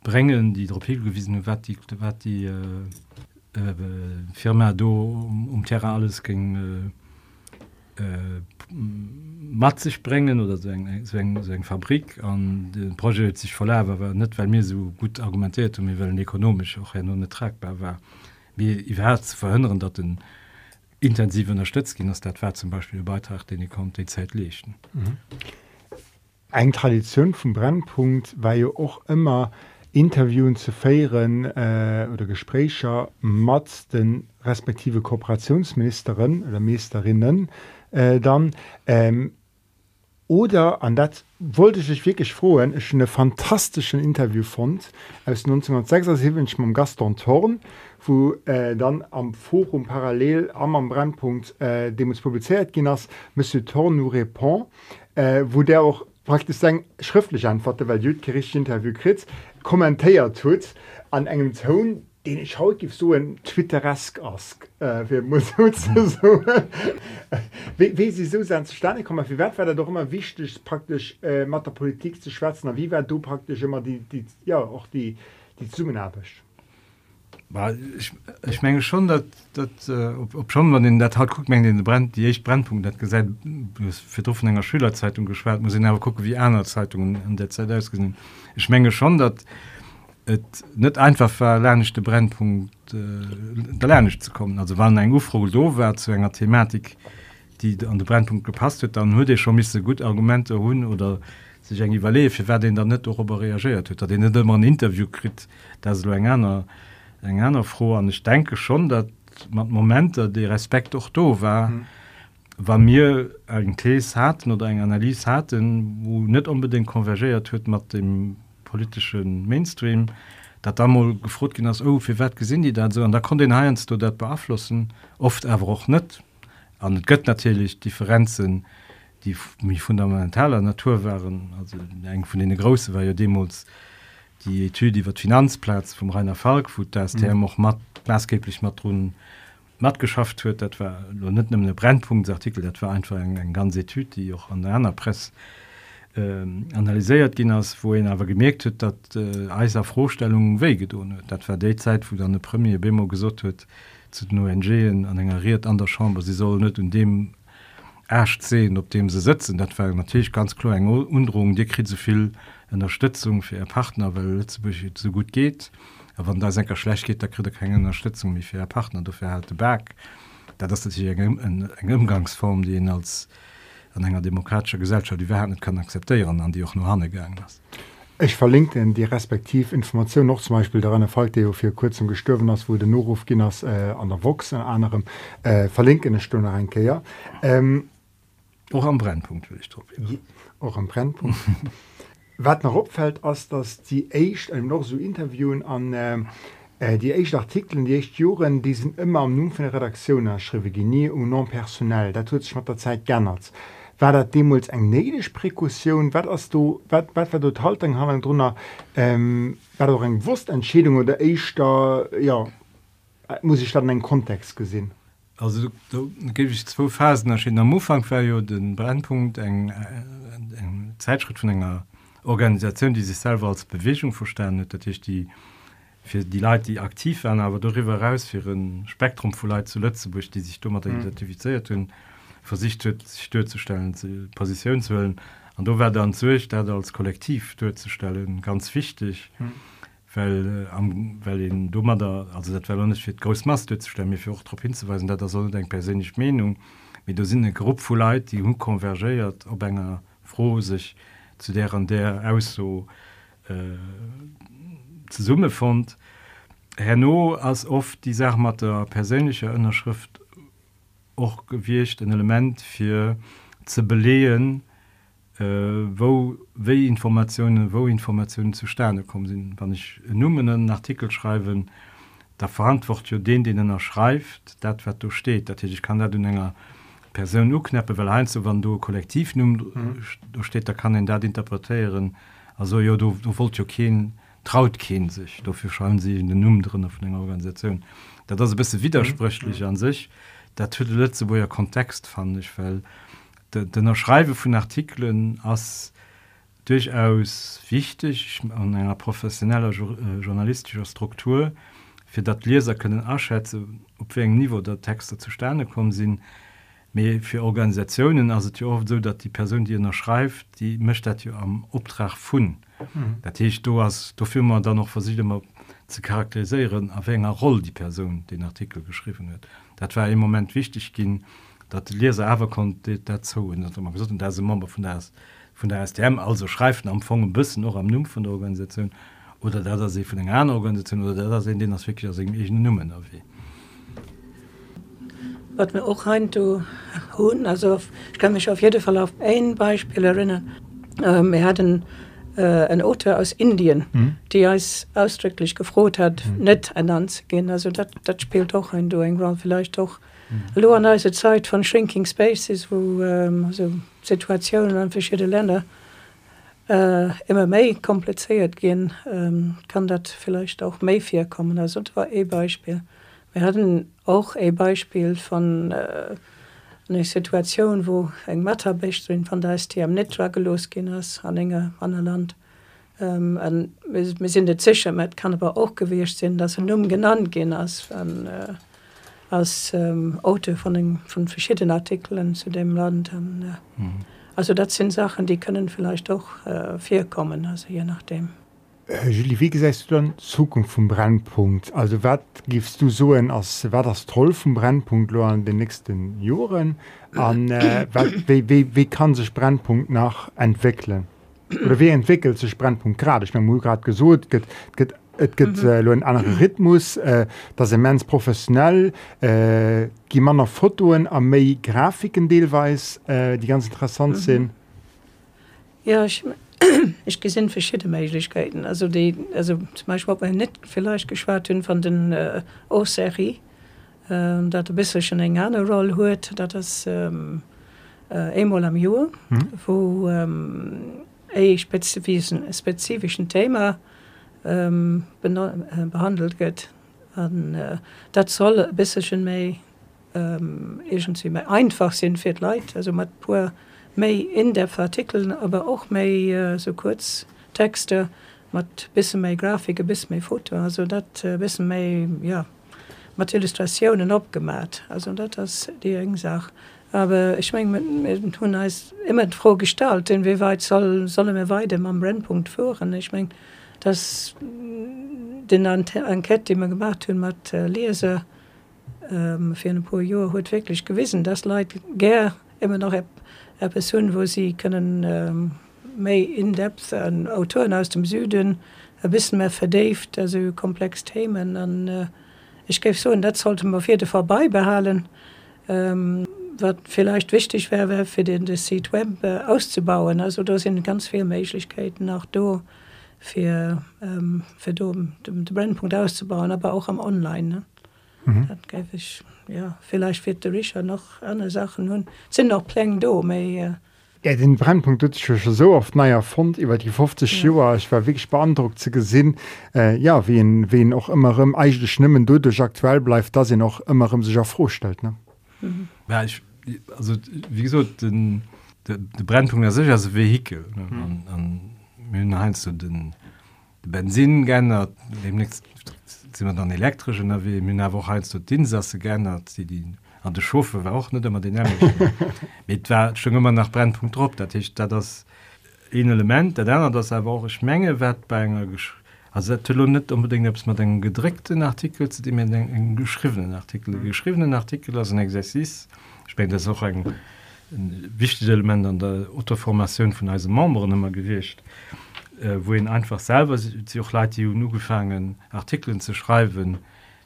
bringen die Dropilgewiesen wat die, wat die äh, äh, Firma do um, um Terra alles ging äh, äh, mat sich bringen oder so ein, so so Fabrik. An den Projekt sich voll aber net weil mir so gut argumentiert und mir wollen ekonomisch auch ja nur tragbar war. Wie zu verhindern dat den intensiv unterstützt ging das war zum Beispiel Beitrag den ich konnte die Zeit lechten mhm. Eg Tradition vom Brennpunkt war ja auch immer Interviewen zu feieren äh, oder Gesprächer mat den respektive Kooperationsministerin oder Meisterinnen äh, dann ähm, oder an dat wollte ich wirklich frohen ist eine fantastischen Interview fand aus 1976 am Gaston Torn wo äh, dann am Forum parallel am am Brennpunkt äh, dem es publiziert ging das Monsieur Torn nous répond äh, wo der auch praktisch sein schriftlich antworte weil Jüdgericht Interview krit kommentéiert tut an engem Ton den ich gif so en twitteresk ask äh, *laughs* muss so. wie, wie sie so zustande kommen wie wert war doch immer wichtig praktisch äh, mat der Politik zu schwätzen wie wär du praktisch immer die die ja auch die die zumenhabisch ich, ich menge schon dat, dat, äh, ob, ob schon man in der Tat guckt den Brand die ich Brandpunkt hat gesagt für enger Schülerzeitung geschwert muss aber gucken wie einer Zeitungen an der Zeit ausgesehen. Ich menge schon dat net einfach verlernchte Brennpunkt äh, lernisch zu kommen. Also wann ein Ufro sowär zu enger Thematik die an den Brennpunkt gepasst wird dann hue schon miss gut Argumente hun oder sich eng überle wer den der net darüber reagiert hue den immer ein Interview krit da so eng einer eng einer froh an ich denke schon dat man momente de respekt auch do war mhm. war mir eng Thees hatten oder eng Analyse hatten wo net unbedingt konvergiert hue mat dem politischen Mainstream dat da mal gefrot ging as oh wie wert gesinn die dat so an da kon den heinz du dat beabflussen oft erwoch net an gött natürlich Differenzen die mich fundamentaler Natur waren also eng von denen große war ja Demos die Die wird Finanzplatz vom Rainer Falkfut das mhm. der noch mat maßgeblich Matron matt geschafft wird. Etwa nicht eine Brennpunktsartikel etwa einfach ein, ein ganze Tü die auch an der einer Presse äh, analysiert ging das wohin aber gemerkt hat dass äh, eiser Vorstellungen wege das war die Zeit wo dann eine Premier Bemo gesucht wird zu den ONG anhängeriert an der Chambre sie soll nicht in dem erst sehen ob dem sie sitzen. Das war natürlich ganz klar eine Undrohung die kriegt so viel Unterstützung für ihr Partner weil so gut geht. Aber wenn da senker schlecht geht da kriegt er keine Unterstützung wie für ihr Partner. Dafür halt Berg. Da das natürlich eine, Umgangsform die ihn als an einer demokratischer Gesellschaft die werden kann akzeptieren an die auch nur angegangen ist. Ich verlinke in die respektiv Information noch. Zum Beispiel daran Fall der für kurzem gestorben hast wurde Nurruf Ginners äh, an der Vox in anderem. Äh, verlinke eine Stunde reinke ja. Ähm, auch am Brennpunkt will ich drauf, ja. auch am Brennpunkt *laughs* wat noch opfällt als dass die echt ähm, noch so interviewen an ähm, äh, die echt Artikeln die echt Joren die sind immer am nun von der Redaktion erschriwe genie und non personell. Da tut sich mit der Zeit gernert war dat demos eng nedisch Präkussion wat hast war du haltung haben ähm, war doch eng wurstentschädung oder ich da ja muss ich dann einen kontext gesinn also du, du gebe ich zwei phasen. Am umfang den brennpunkt eng eng zeitschritt von enger organisation die sich selber als bewegung verstanden dat ich die für die Leute die aktiv waren aber darüber raus für ein spektrum von Leute zu Lützeburg die sich dummer mhm. identifiziert und versicht sich durchzustellen zu position zu wollen und du werde dann durch da als kollektiv durchzustellen ganz wichtig mhm. weil äh, am weil den dummer da also das nicht für großmaß durchzustellen mir für auch darauf hinzuweisen dass das soll denkt persönlich Meinung wie du sind eine Gruppe von Leute die unkonvergiert ob enger froh sich zu der an der aus so äh, zu summe fand. Herno als oft die sag mal der persönliche innerschrift auch gewircht ein element für zu belehen äh, wo wie informationen wo informationen zu sterne kommen sind. Wann ich nummenen artikel schreiben da verantwortet ja den den er schreibt dat wird du steht. Dat ich kann da du länger person nur knappe weil ein so wann du kollektiv num mhm. du steht da kann den dat interpretieren. Also ja du du wollt ja kein traut kein sich. Dafür schauen sie in den Nummer drin auf den Organisation. Da das ein bisschen widersprüchlich mhm. an sich. Der letzte wo ja Kontext fand ich weil den erschreibe von Artikeln als durchaus wichtig an einer professioneller äh, journalistischer Struktur für dat Leser können erschätzen ob wir Niveau der Texte zu Sterne kommen sind mehr für Organisationen also die oft so dass die Person die noch schreibt die möchte ja am Obtrag von mhm. Dat ich du hast dafür man da noch versicht immer zu charakterisieren auf enger roll die person den artikel geschrieben wird dat war im moment wichtig ging dat die leser aber konnte dazu gesagt da sind von der von der STM also schreiben am Fong bisschen noch am Nu von der Organisation oder da sie von den anderen Organisation oder da sehen den das wirklich Nummen wie wat mir auch ein du hun also ich kann mich auf jeden Fall auf ein Beispiel erinnern ähm, er hat ein äh, ein Autor aus Indien, mhm. die als ausdrücklich gefroht hat, mhm. net ernannt zu gehen. Also das spielt auch ein Do Ground vielleicht auch mhm. an eine Zeit von shrinking Spaces, wo ähm, also Situationen an verschiedene Länder äh, immer mehr kompliziert gehen, ähm, kann das vielleicht auch Mayfair kommen. Also das war ein Beispiel. Wir hatten auch ein Beispiel von äh, eine Situation, wo eng Matterbechtrin van der STM net losgin ass an enger an Land. Um, wir sind de Zicher met kann aber auch gewircht sinn, dass er num genannt gin as äh, als ähm, Auto von, den, von verschiedenen Artikeln zu dem Land. Und, äh, mhm. Also das sind Sachen, die können vielleicht auch äh, vier kommen, also je nachdem. Julie, wie gesagt du dann Zukunft vom Brennpunkt also was gibst du so in als war das toll vom Brennpunkt an den nächsten Jahren an äh, *clears throat* wie, wie, wie kann sich Brennpunkt nach entwickeln oder wie entwickelt sich Brennpunkt gerade ich mein, gerade gesucht gibt gibt Et gibt mhm. äh, einen anderen Rhythmus, äh, das immens professionell, äh, gi man noch Fotoen a méi Grafiken deelweis, äh, die ganz interessant mhm. sind. Ja, ich, *coughs* ich gesinn verschiedene Möglichkeiten. Also die also zum Beispiel ob net vielleicht geschwar von den äh, Oserie äh, dat bist schon eng gerne roll huet dat das ähm, äh, einmal am Joer mhm. wo ähm, e spezifischen spezifischen Thema ähm, äh, behandelt wird. Äh, dat soll bisschen méi ähm, egent einfach sind fir Leiit also mat pur méi in der Artikeln aber auch méi äh, so kurz Texte mat bis méi Grafike bis méi Foto. Also dat äh, bis méi ja mat Illustrationen opgemat also das die eng aber ich mein, hun immer froh gestalt denn wie weit soll solle mir weide am Brennpunkt führen ich mein das den Enquete die man gemacht hun mat äh, lese ähm, für ein paar Jahre hat wirklich gewissen das leid ger immer noch Person, wo sie können ähm, méi indepth an Autoren aus dem Süden ein bisschen mehr verdeft, also komplex Themen an äh, ich gebe so und das sollte man vierte vorbei behalen. Ähm, was vielleicht wichtig wäre für den das Seed Web äh, auszubauen. Also da sind ganz viele Möglichkeiten auch do für, ähm, für den, Brennpunkt auszubauen, aber auch am online. Ne? Mhm. Ich ja vielleicht wird der Richard noch andere Sachen nun sind noch Pläne da mehr, äh, Ja, den Brennpunkt so oft naier Fond über die 50 ja. Jahre ich war wirklich beandruckt zu gesinn äh, ja wen wen auch immer im eigentlich schnimmen du durch aktuell bleibt da sie noch immer im sich auch vorstellt ne mhm. ja, ich, also wieso den der, der Brennpunkt ja sicher als Vehikel mhm. heinst du den Benzin geändert demnächst sind dann elektrisch wie wo heinst du Dinsasse geändert sie die an de Schofe war auch net immer den *laughs* mit war schon immer nach Brennpunkt drop dat ich da das een element. Der dann das er auch ich menge wert bei net unbedingt ob man den gedrückten Artikel zu dem den geschriebenen Artikel. Mhm. geschriebenen Artikel als ein Exerzis. Spe das auch ein, ein wichtiges element an der Autoformation von einem membre immer gewichtcht äh, wohin einfach selber auch leid die nu gefangen Artikeln zu schreiben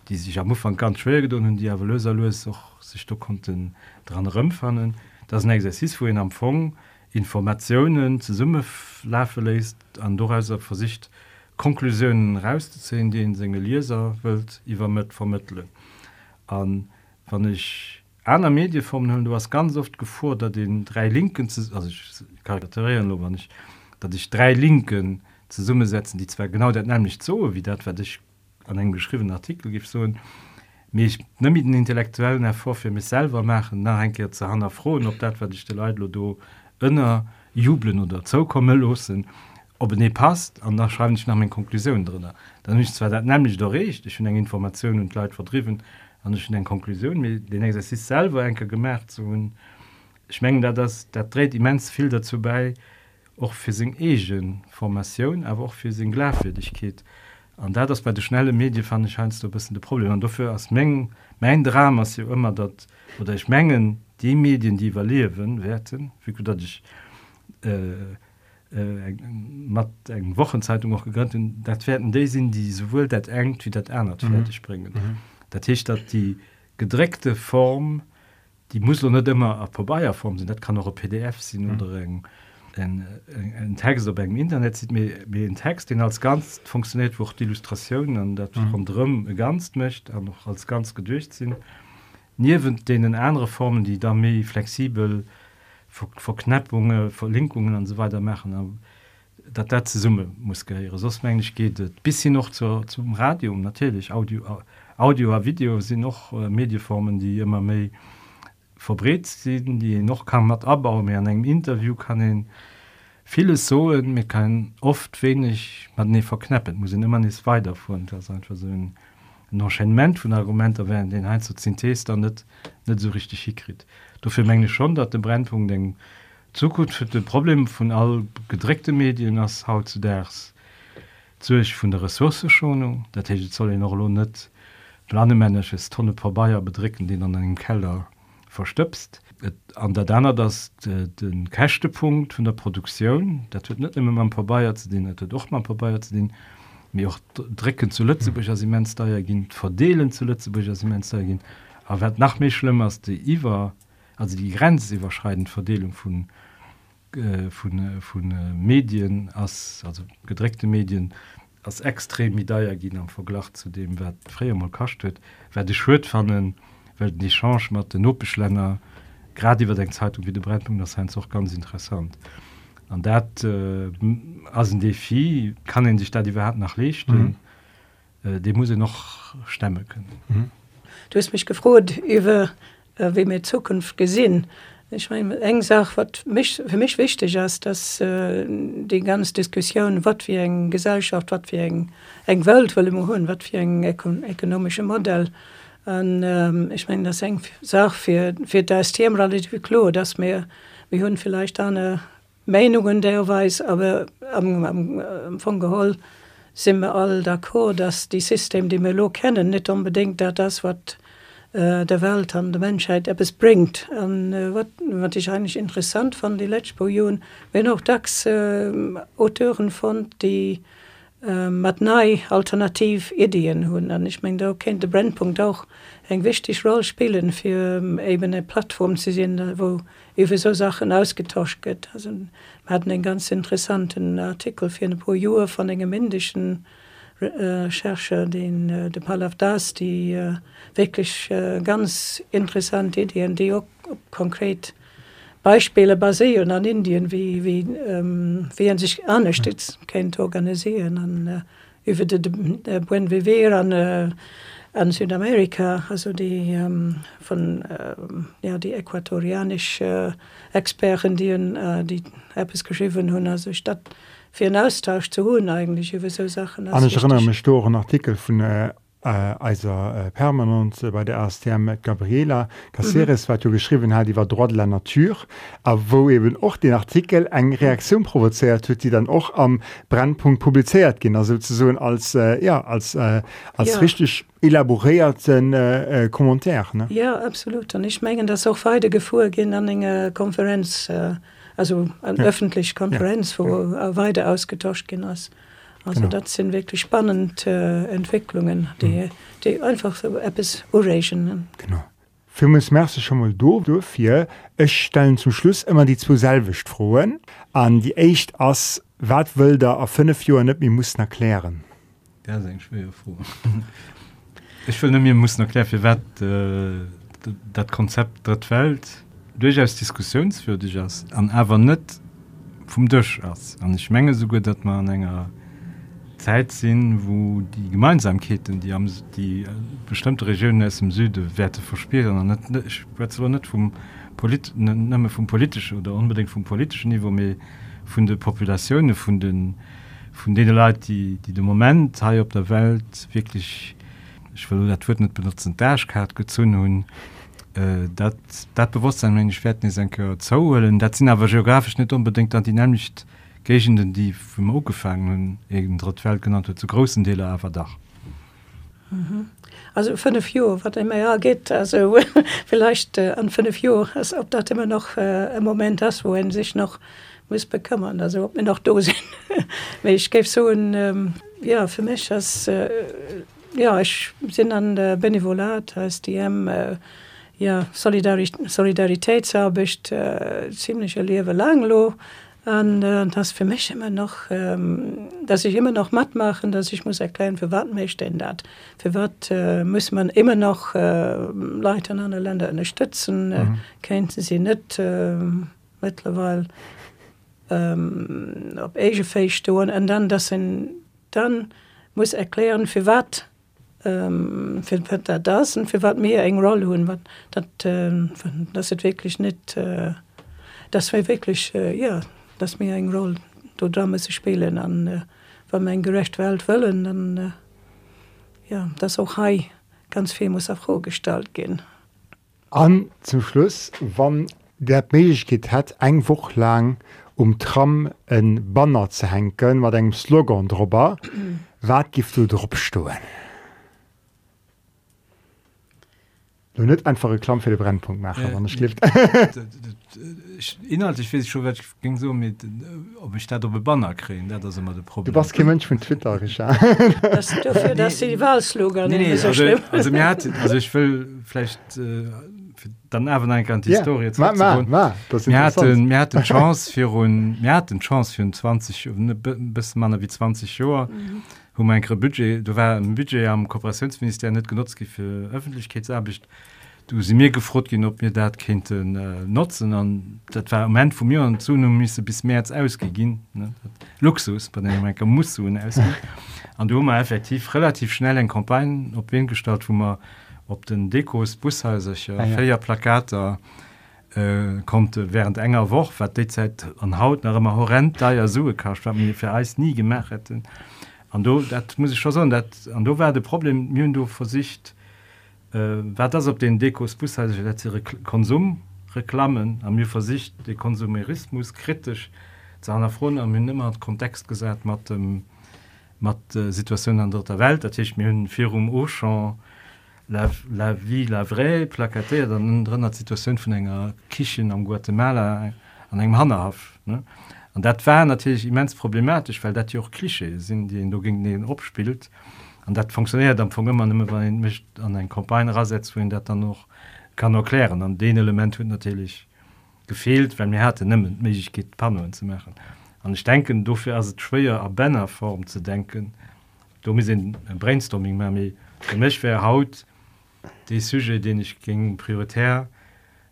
die sich am Anfang ganz schwer gedungen die aber löser löst auch sich da konnten dran rümpfannen das nächste ist wohin am Fong Informationen zu Summe laufen lässt an durchaus Versicht Konklusionen rauszuziehen die in Single Leser wird über mit vermitteln an wann ich einer Medienform du hast ganz oft gefordert den drei linken zu also ich charakterieren aber nicht dass ich drei linken zur Summe setzen die zwar genau der nämlich so wie das werde ich an einen geschriebenen Artikel gibt so mich mit den intellektuellen hervor für mich selber machen nach ein zu han frohen ob dat ich die Leute do ënner jubeln oder zo komme los sind ob ne passt an da schreibe ich nach meinen Konklusion drin dann ist zwar dat nämlich doch recht ich bin eng Informationen und Leute vertrieben an ich den Konklusion mit den ist selber enke gemerkt so schmengen da das der dreht immens viel dazu bei auch für sin egen Formation aber auch für sin Glaubwürdigkeit an da das bei der schnelle Medi fand ich scheinst du bist de Problem und dafür als Mengen mein Drama ist ja immer dat oder ich mengen die Medien die verlieren werden wie gut ich äh, äh, mat eng Wochenzeitung auch gegönnt dat werden die sind die sowohl dat eng wie dat ernst mhm. fertig bringen mhm. dat ich dat die gedreckte Form die muss nicht immer a vorbeiform sind dat kann auch PDF sind mhm. oder eng en Text op engem Internet sieht mir ein Text den als ganz funktioniert wo die Illustrationen an dat mhm. von drum ganz mcht an noch als ganz gedurcht sind niewen denen andere Formen die da mé flexibel Ver Verknappungen Verlinkungen und so weiter machen dat dat ze summe muss geieren sosmänglisch geht et bis sie noch zur, zum Radio natürlich. Audio Audio Video sind noch äh, Mediformen die immer méi verbret sind die noch kann mat abbau mehr an engem interview kann den viele so mir kann oft wenig man nie verknappen. Muss immer nicht weiter von das einfach so ein enchaînement von argumente werden den ein zu synthese dann nicht nicht so richtig hikrit dafür menge schon dat der brennpunkt den zukunft für de problem von all gedreckte medien als haut zu ders zuch von der ressourceschonung dat soll noch net planemännesches tonne vorbeier bedricken den an den keller verstöpst. An der danner das den cachtepunkt von der Produktion dat wird net immer man vorbei zu den doch mal vorbei zu den mir auch drecken zu Lützeburger Siemens gin verdelen zu Lützeburger Siemens gin aber wird nach mir schlimm als die Iwa also die grenzüberschreitend Verdelung von äh, von, äh, von äh, Medien als also gedreckte Medien als extrem Medaillegin am Vergleich zu dem wer freier mal kastet werde die schw fanden weil die chance mat den nopeschlenner gerade über den Zeitung wie de Brennpunkt das heißt auch ganz interessant an dat äh, as ein defi kann en sich da die Wert nach lechten mhm. äh, de muss noch stemme können mhm. du hast mich gefrot über äh, wie mir zukunft gesinn ich mein eng sag wat mich für mich wichtig ist dass äh, die ganz diskussion wat wie eng gesellschaft wat wie eng eng welt will hun wat wie eng ökonomische modell Und, ähm, ich meine das eng sag für für das Thema relativ klar dass mir wir hun vielleicht eine Meinungen derweis aber am, am, am von Gehol sind wir all d'accord dass die System die wir lo kennen nicht unbedingt da das was äh, der Welt an der Menschheit es bringt. Und, äh, wat ich eigentlich interessant von die letzte wenn auch dax äh, Autoren von die äh, äh, mat nei alternativ Ideen hunn. Ich meng da kennt de Brennpunkt auch eng wichtig roll spielen fir ähm, eben e Plattform ze sinn wo iwwe so Sachen ausgetauscht gëtt hat den ganz interessanten Artikel fir eine pro Joer von engem indischen Recherche den äh, de Pal of das die äh, wirklich äh, ganz interessante Ideen die auch konkret Beispiele basieren an Indien wie wie ähm, wie en sich anstützt kennt organisieren an äh, de buen wie an äh, an Südamerika. Also die ähm, von äh, ja die äquatorianische äh, Experten die äh, die Apps geschrieben hun also statt für einen Austausch zu hun eigentlich über so Sachen ich erinnere mich doch einen Artikel von äh, äh, also äh, permanent äh, bei der ASTM mit Gabriela Caceres mhm. wat du geschrieben hat, die war droit de la Natur, a wo eben auch den Artikel eng Reaktion provoziert huet, die dann auch am Brandpunkt publiziert gin also so als äh, ja als, äh, als ja. richtig elaborierten äh, äh, Kommentar. Ne? Ja absolut und ich mengen das auch weiter gefu gin an enge Konferenz. Äh, also an ja. öffentlich Konferenz, ja. wo weiter ausgetauscht gin ass. Also genau. das sind wirklich spannend äh, Entwicklungen, die, mhm. die einfach so etwas urgen. Genau. Für mich merkst du schon mal do dafür, ich stellen zum Schluss immer die zwei selbicht frohen an die echt as wat will da auf fünf Jahren nicht, wir mussten erklären. Ja, schwer froh. ich will mir muss erklären für wat äh, das Konzept dort fällt durchaus diskussionswürdig ist an aber nicht vom aus. Und ich menge so gut, dass man enger Zeit sind, wo die Gemeinsamkeiten, die haben die äh, bestimmte Regionen aus dem Süde Werte verspielen nicht, nicht vom, Polit, vom politischen oder unbedingt vom politischen Niveau mehr von der Population von den von denen Leute, die die dem Moment hier auf der Welt wirklich ich will das nicht benutzen Dashcard gezogen und äh, dat, dat bewusstsein wenn ich werden zo dat sind aber geografisch nicht unbedingt an die nämlich nicht Gegenden die vum Ogefangen egen Drwelt genannt zu großen Deele awer Dach. Mhm. Also fünf Jo wat immer ja geht also *laughs* vielleicht äh, an fünf Jo ob dat immer noch äh, im Moment das wohin sich noch muss bekümmern also ob mir noch do sind *laughs* ich gebe so ein ähm, ja für mich das äh, ja ich sind an der benevolat heißt die äh, ja Solidari Solidaritätsarbecht äh, ziemlich lewe langlo Und, äh, das für mich immer noch ähm, dass ich immer noch matt machen dass ich muss erklären für wat mich denn dat? Für wat äh, muss man immer noch äh, Leute an Länder unterstützen? Äh, mhm. kennt sie nicht äh, mittlerweile? Ähm, ob Asiastoen und dann das sind dann muss erklären für wat ähm, für, für das und für wat mir eng roll hun dat äh, das ist wirklich nicht äh, das war wirklich äh, ja dass mir eng roll do drama ze spielen an äh, wann mein gerecht welt wollen dann äh, ja das auch hai ganz viel muss auch hochgestalt gehen. An zum schluss wann der mech geht hat engwoch lang um tram en banner ze henken wat eng slogan drüber *clears throat* wat gift du dropstoen du net einfache Klamm für den Brennpunkt machen äh, schläft. *laughs* inhaltlich schon ging so mit ob ich da banner kriegen das ist immer Problem. Du warst kein Mensch von Twitter *laughs* dafür, dass die Wahlslogan nee, nee, so also, also, hat, *laughs* also ich will vielleicht äh, dann einfach eine ganze yeah. Historie ma, ma, ma, mir hatten mir hatte Chance für ein, mir hatten Chance für 20 bis man wie 20 Jahre mhm hun mein budget du war ein budget am Kooperationsminister net genutzt für öffentlichkeitsarbicht du sie mir gefrot gehen ob mir dat kind äh, nutzen an dat war moment von mir an zu müsse bis März ausgegin Luxus bei den Amerika muss aus an du immer effektiv relativ schnell en Kompagnen op wen gestalt wo man op den Dekos bushäusercher ah, ja. feier Plakater äh, konnte während enger woch wat de zeit an haut nach immer horrend da ja sue kacht mir für eis nie gemerk hätten an du dat muss ich schon sagen dat an du war de problem my du versicht äh, wer das op den dekos bus konsum reklammen an mir versicht de konsumerismus kritisch zu einer front am mir nimmer hat kontext gesagt mat dem mat äh, Situationun an der Welt, dat ich mir hun Firum Ochan la, la vie la vraie plakaté an drenner situation vun enger Kichen am Guatemala an engem hanhaft an dat war natürlich immens problematisch weil dat auch klische sind die du gegen den opspielt an dat funktioniert dann von immer immer mischt an ein Kompagne rasetzt wohin dat dann noch kann erklären. An den element hun natürlich gefehlt wenn mir hatte nimmen mich geht pan zu machen. An ich denken dafür as schwer a benner form zu denken. Du sind ein brainstorming für mich wer haut die sujet den ich ging prioritär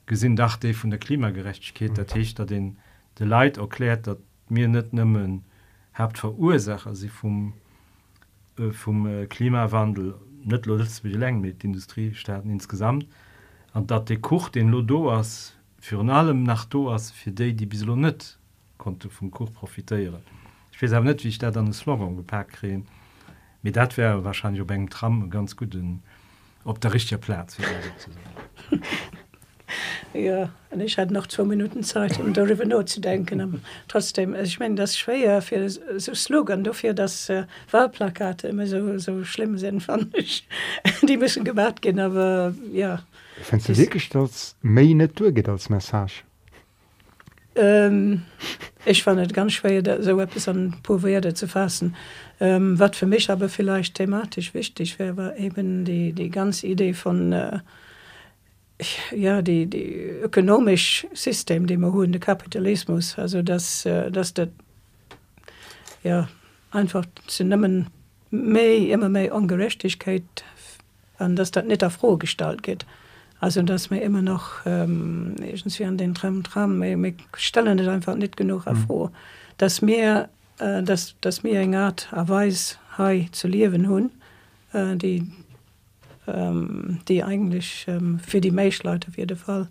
gesinn dachte von der klimagerechtigkeit der Tisch da den de Leid erklärt dat mir net nimmen habt verursacher sie vom äh, vom äh, Klimawandel net wie leng mit Industriestaaten insgesamt. An dat de Kuch den Lodoas für allem nach Doas für die die bis net konnte vom Kuch profitieren. Ich weiß net wie ich da dann Slogan gepackt kreen mit dat wäre wahrscheinlich beim Tram ganz gut ob der richtige Platz *laughs* *laughs* ja und ich hatte noch zwei Minuten Zeit um darüber nur zu denken aber trotzdem ich meine das schwer für so Slogan dafür dass äh, Wahlplakate immer so so schlimm sind *laughs* fand ich. Die müssen gemacht gehen aber ja. Findest du wirklich dass mehr Natur geht als Message? Ähm, ich fand es ganz schwer so etwas an Poverde zu fassen. Ähm, was für mich aber vielleicht thematisch wichtig wäre war eben die die ganze Idee von äh, ja die die ökonomisch system dem erhohende kapitalismus also dass dass der ja einfach zu nimmen méi immer méi ungerechtigkeit an dass dat net der froh gestalt geht also dass mir immer noch ähm, wie an den tram tram stellen nicht einfach nicht genug hervor mhm. dass mir äh, dass das mir eng art erweis hai zu liewen hun äh, die ähm, die eigentlich ähm, für die Meichleute auf jeden Fall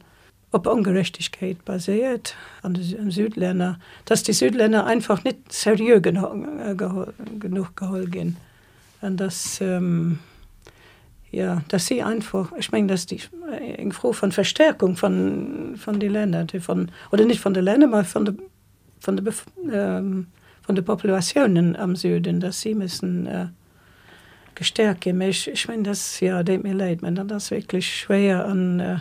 ob Ungerechtigkeit basiert an den Südländer, dass die Südländer einfach nicht seriös genug, äh, genug geholt gehen. Und dass ähm, ja dass sie einfach ich meine dass die äh, froh von Verstärkung von von den Ländern die von oder nicht von der Länder mal von der von der ähm, von der Populationen am Süden dass sie müssen äh, gestärke mich ich mein das ja dem mir leid man dann das wirklich schwer an äh,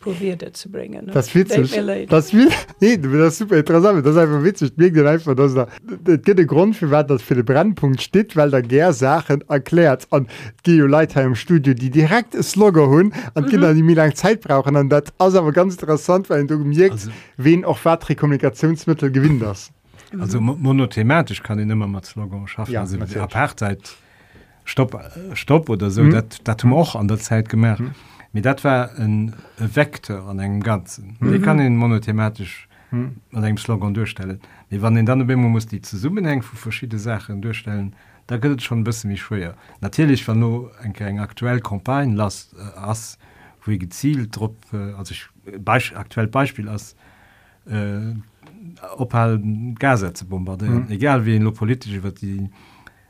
probiert zu bringen ne? das witzig. Das will *laughs* nee, das super interessant das einfach witzig. Mir einfach dass da geht Grund für was das für den Brandpunkt steht weil da ger Sachen erklärt an Geoleiter im Studio die direkt ist Logger hun und mhm. Kinder die mir lang Zeit brauchen. Und das also aber ganz interessant weil du mir wen auch weitere Kommunikationsmittel gewinnen das also monothematisch kann ich immer mal Slogan schaffen ja, also Apartheid stopp äh, stopp oder so mhm. dat auch an der Zeit gemerkt mhm. mit dat war ein Vektor an einem ganzen mhm. ich kann den monothematisch mhm. an einem Slogan durchstellen wie wann den dann man muss die zu summen hängen für verschiedene Sachen durchstellen da gehört schon ein bisschen wie schwer natürlich war nur ein kein aktuell Kompagne las äh, as wo gezielt Dr äh, also ich Beisp aktuell Beispiel als äh, ophel Gaza ze bombardieren. Mhm. Egal wie lo politisch iwwer die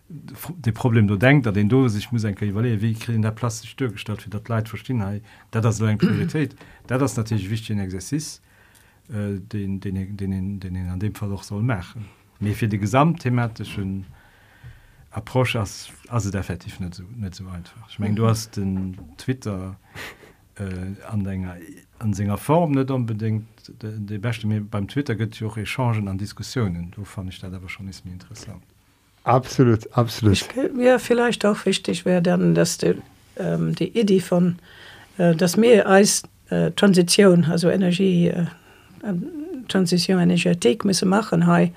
de Problem du denkt, dat den dose ich muss en wie kri der plastik Stückgestalt wie dat Leiit verstehen hai, dat das so eng Priorität. dat das natürlich wichtig ein Exzess äh, den, den, den, den en an dem Fall doch soll machen. Mir fir die gesamtthematischen Approsch as der effektiv net so, net so einfach. Ich meng du hast den Twitter äh, Anhänger an senger Form net unbedingt de, beste mir beim Twitter gëtt jo Echangen an Diskussionen. Du fand ich dat aber schon ist mir interessant. Absolut absolut. Ja vielleicht auch wichtig wäre dann dass die, ähm, die Idee von äh, das Meer als äh, Transition also Energie äh, Transition Energetik müsse machen ha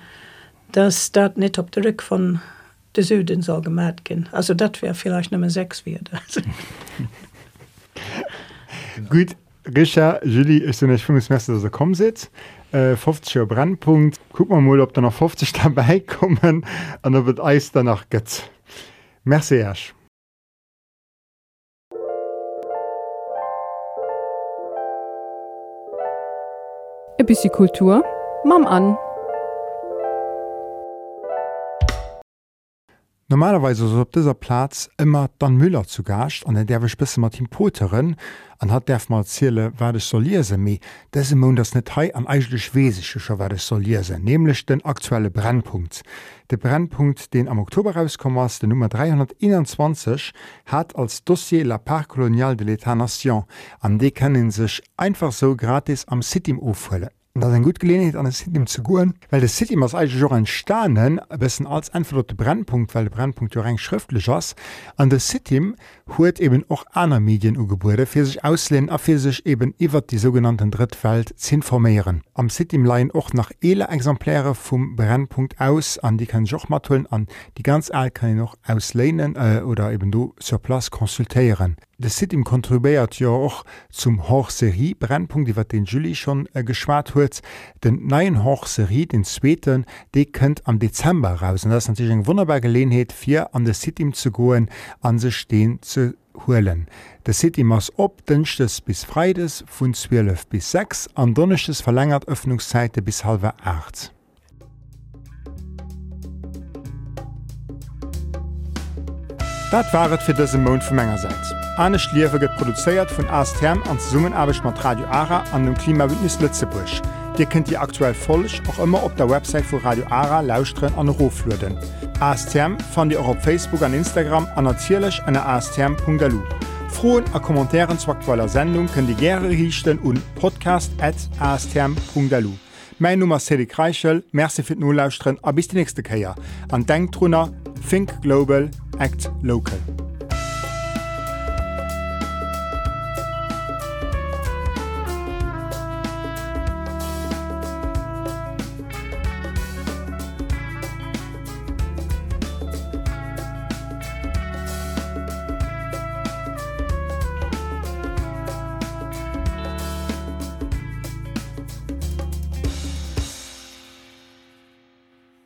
dass dat net op der Rück von de Süden soll gemerk gin. Also dat wäre vielleicht Nummer sechs wird. *laughs* Gut Richard Julie ist nicht Messer dass er kommen sitzt. Äh, 50 Brandpunkt guck mal mal ob da noch 50 *laughs* dabei kommen und da wird Eis danach geht Merci Ash. E bis Kultur Mam an. Normalerweise ist op dieser Platz immer dann Müller zu gascht an den derwech bis Martin Poterin an hat derf mal ziele werdech solise mi dese Mo das net Hai an eigentlich wescher werdech solise, nämlich den aktuelle Brennpunkt. De Brennpunkt, den am Oktober rauskommers de Nummer 321 hat als Dossier la Parc colonial de l'État Nation, an de kennen sech einfach so gratis am City ofhëlle dat en gut gelehet an City zu goen, weil de City mas eigentlich Jo entstanen bessen als einfach de Brennpunkt, weil de Brennpunkt eng schriftlich ass an der City huet eben och aner Medien ugebude fir sich auslehnen a fir sich eben iwwer die sogenannten Drittfeld zu informieren. Am City leiien och nach ele Exempläre vum Brennpunkt aus an die kann Jochmatullen an die ganz all kann ich noch auslehnen äh, oder eben du zur Platz konsultieren. De City kontribuiert ja auch zum Hochserie Brennpunkt, die den Juli schon äh, geschwar huet. Den neuen Hochserie den Zzweten de könnt am Dezember raus. das natürlich eng wunderbar Gelegenheit fir an de City zu goen an se stehen zu holen. De City mass op dünchtes bis Freides vun 12 bis 6 an donnechtes verlängert Öffnungszeite bis halbe 8. Dat waret fir dëse Mon vu Mengegerseits. Anne Schliewe get produzéiert vun Astherm an Summenarbeg mat Radio Ara an dem Klimabündnis Lützebusch. Dir kennt die aktuell folech och immer op der Website vu Radio Ara lausren an Roflöden. ASTM fan Di auch op Facebook an Instagram an erzielech an astherm.galu. Froen a Kommentaren zu aktueller Sendung kën die Gerre hichten un podcast@astherm.lu. Mein Nummer Sedi Kreichel, Merczi fir Nolauusren a bis die nächste Käier. An Denktrunner, Think Global, Act Local.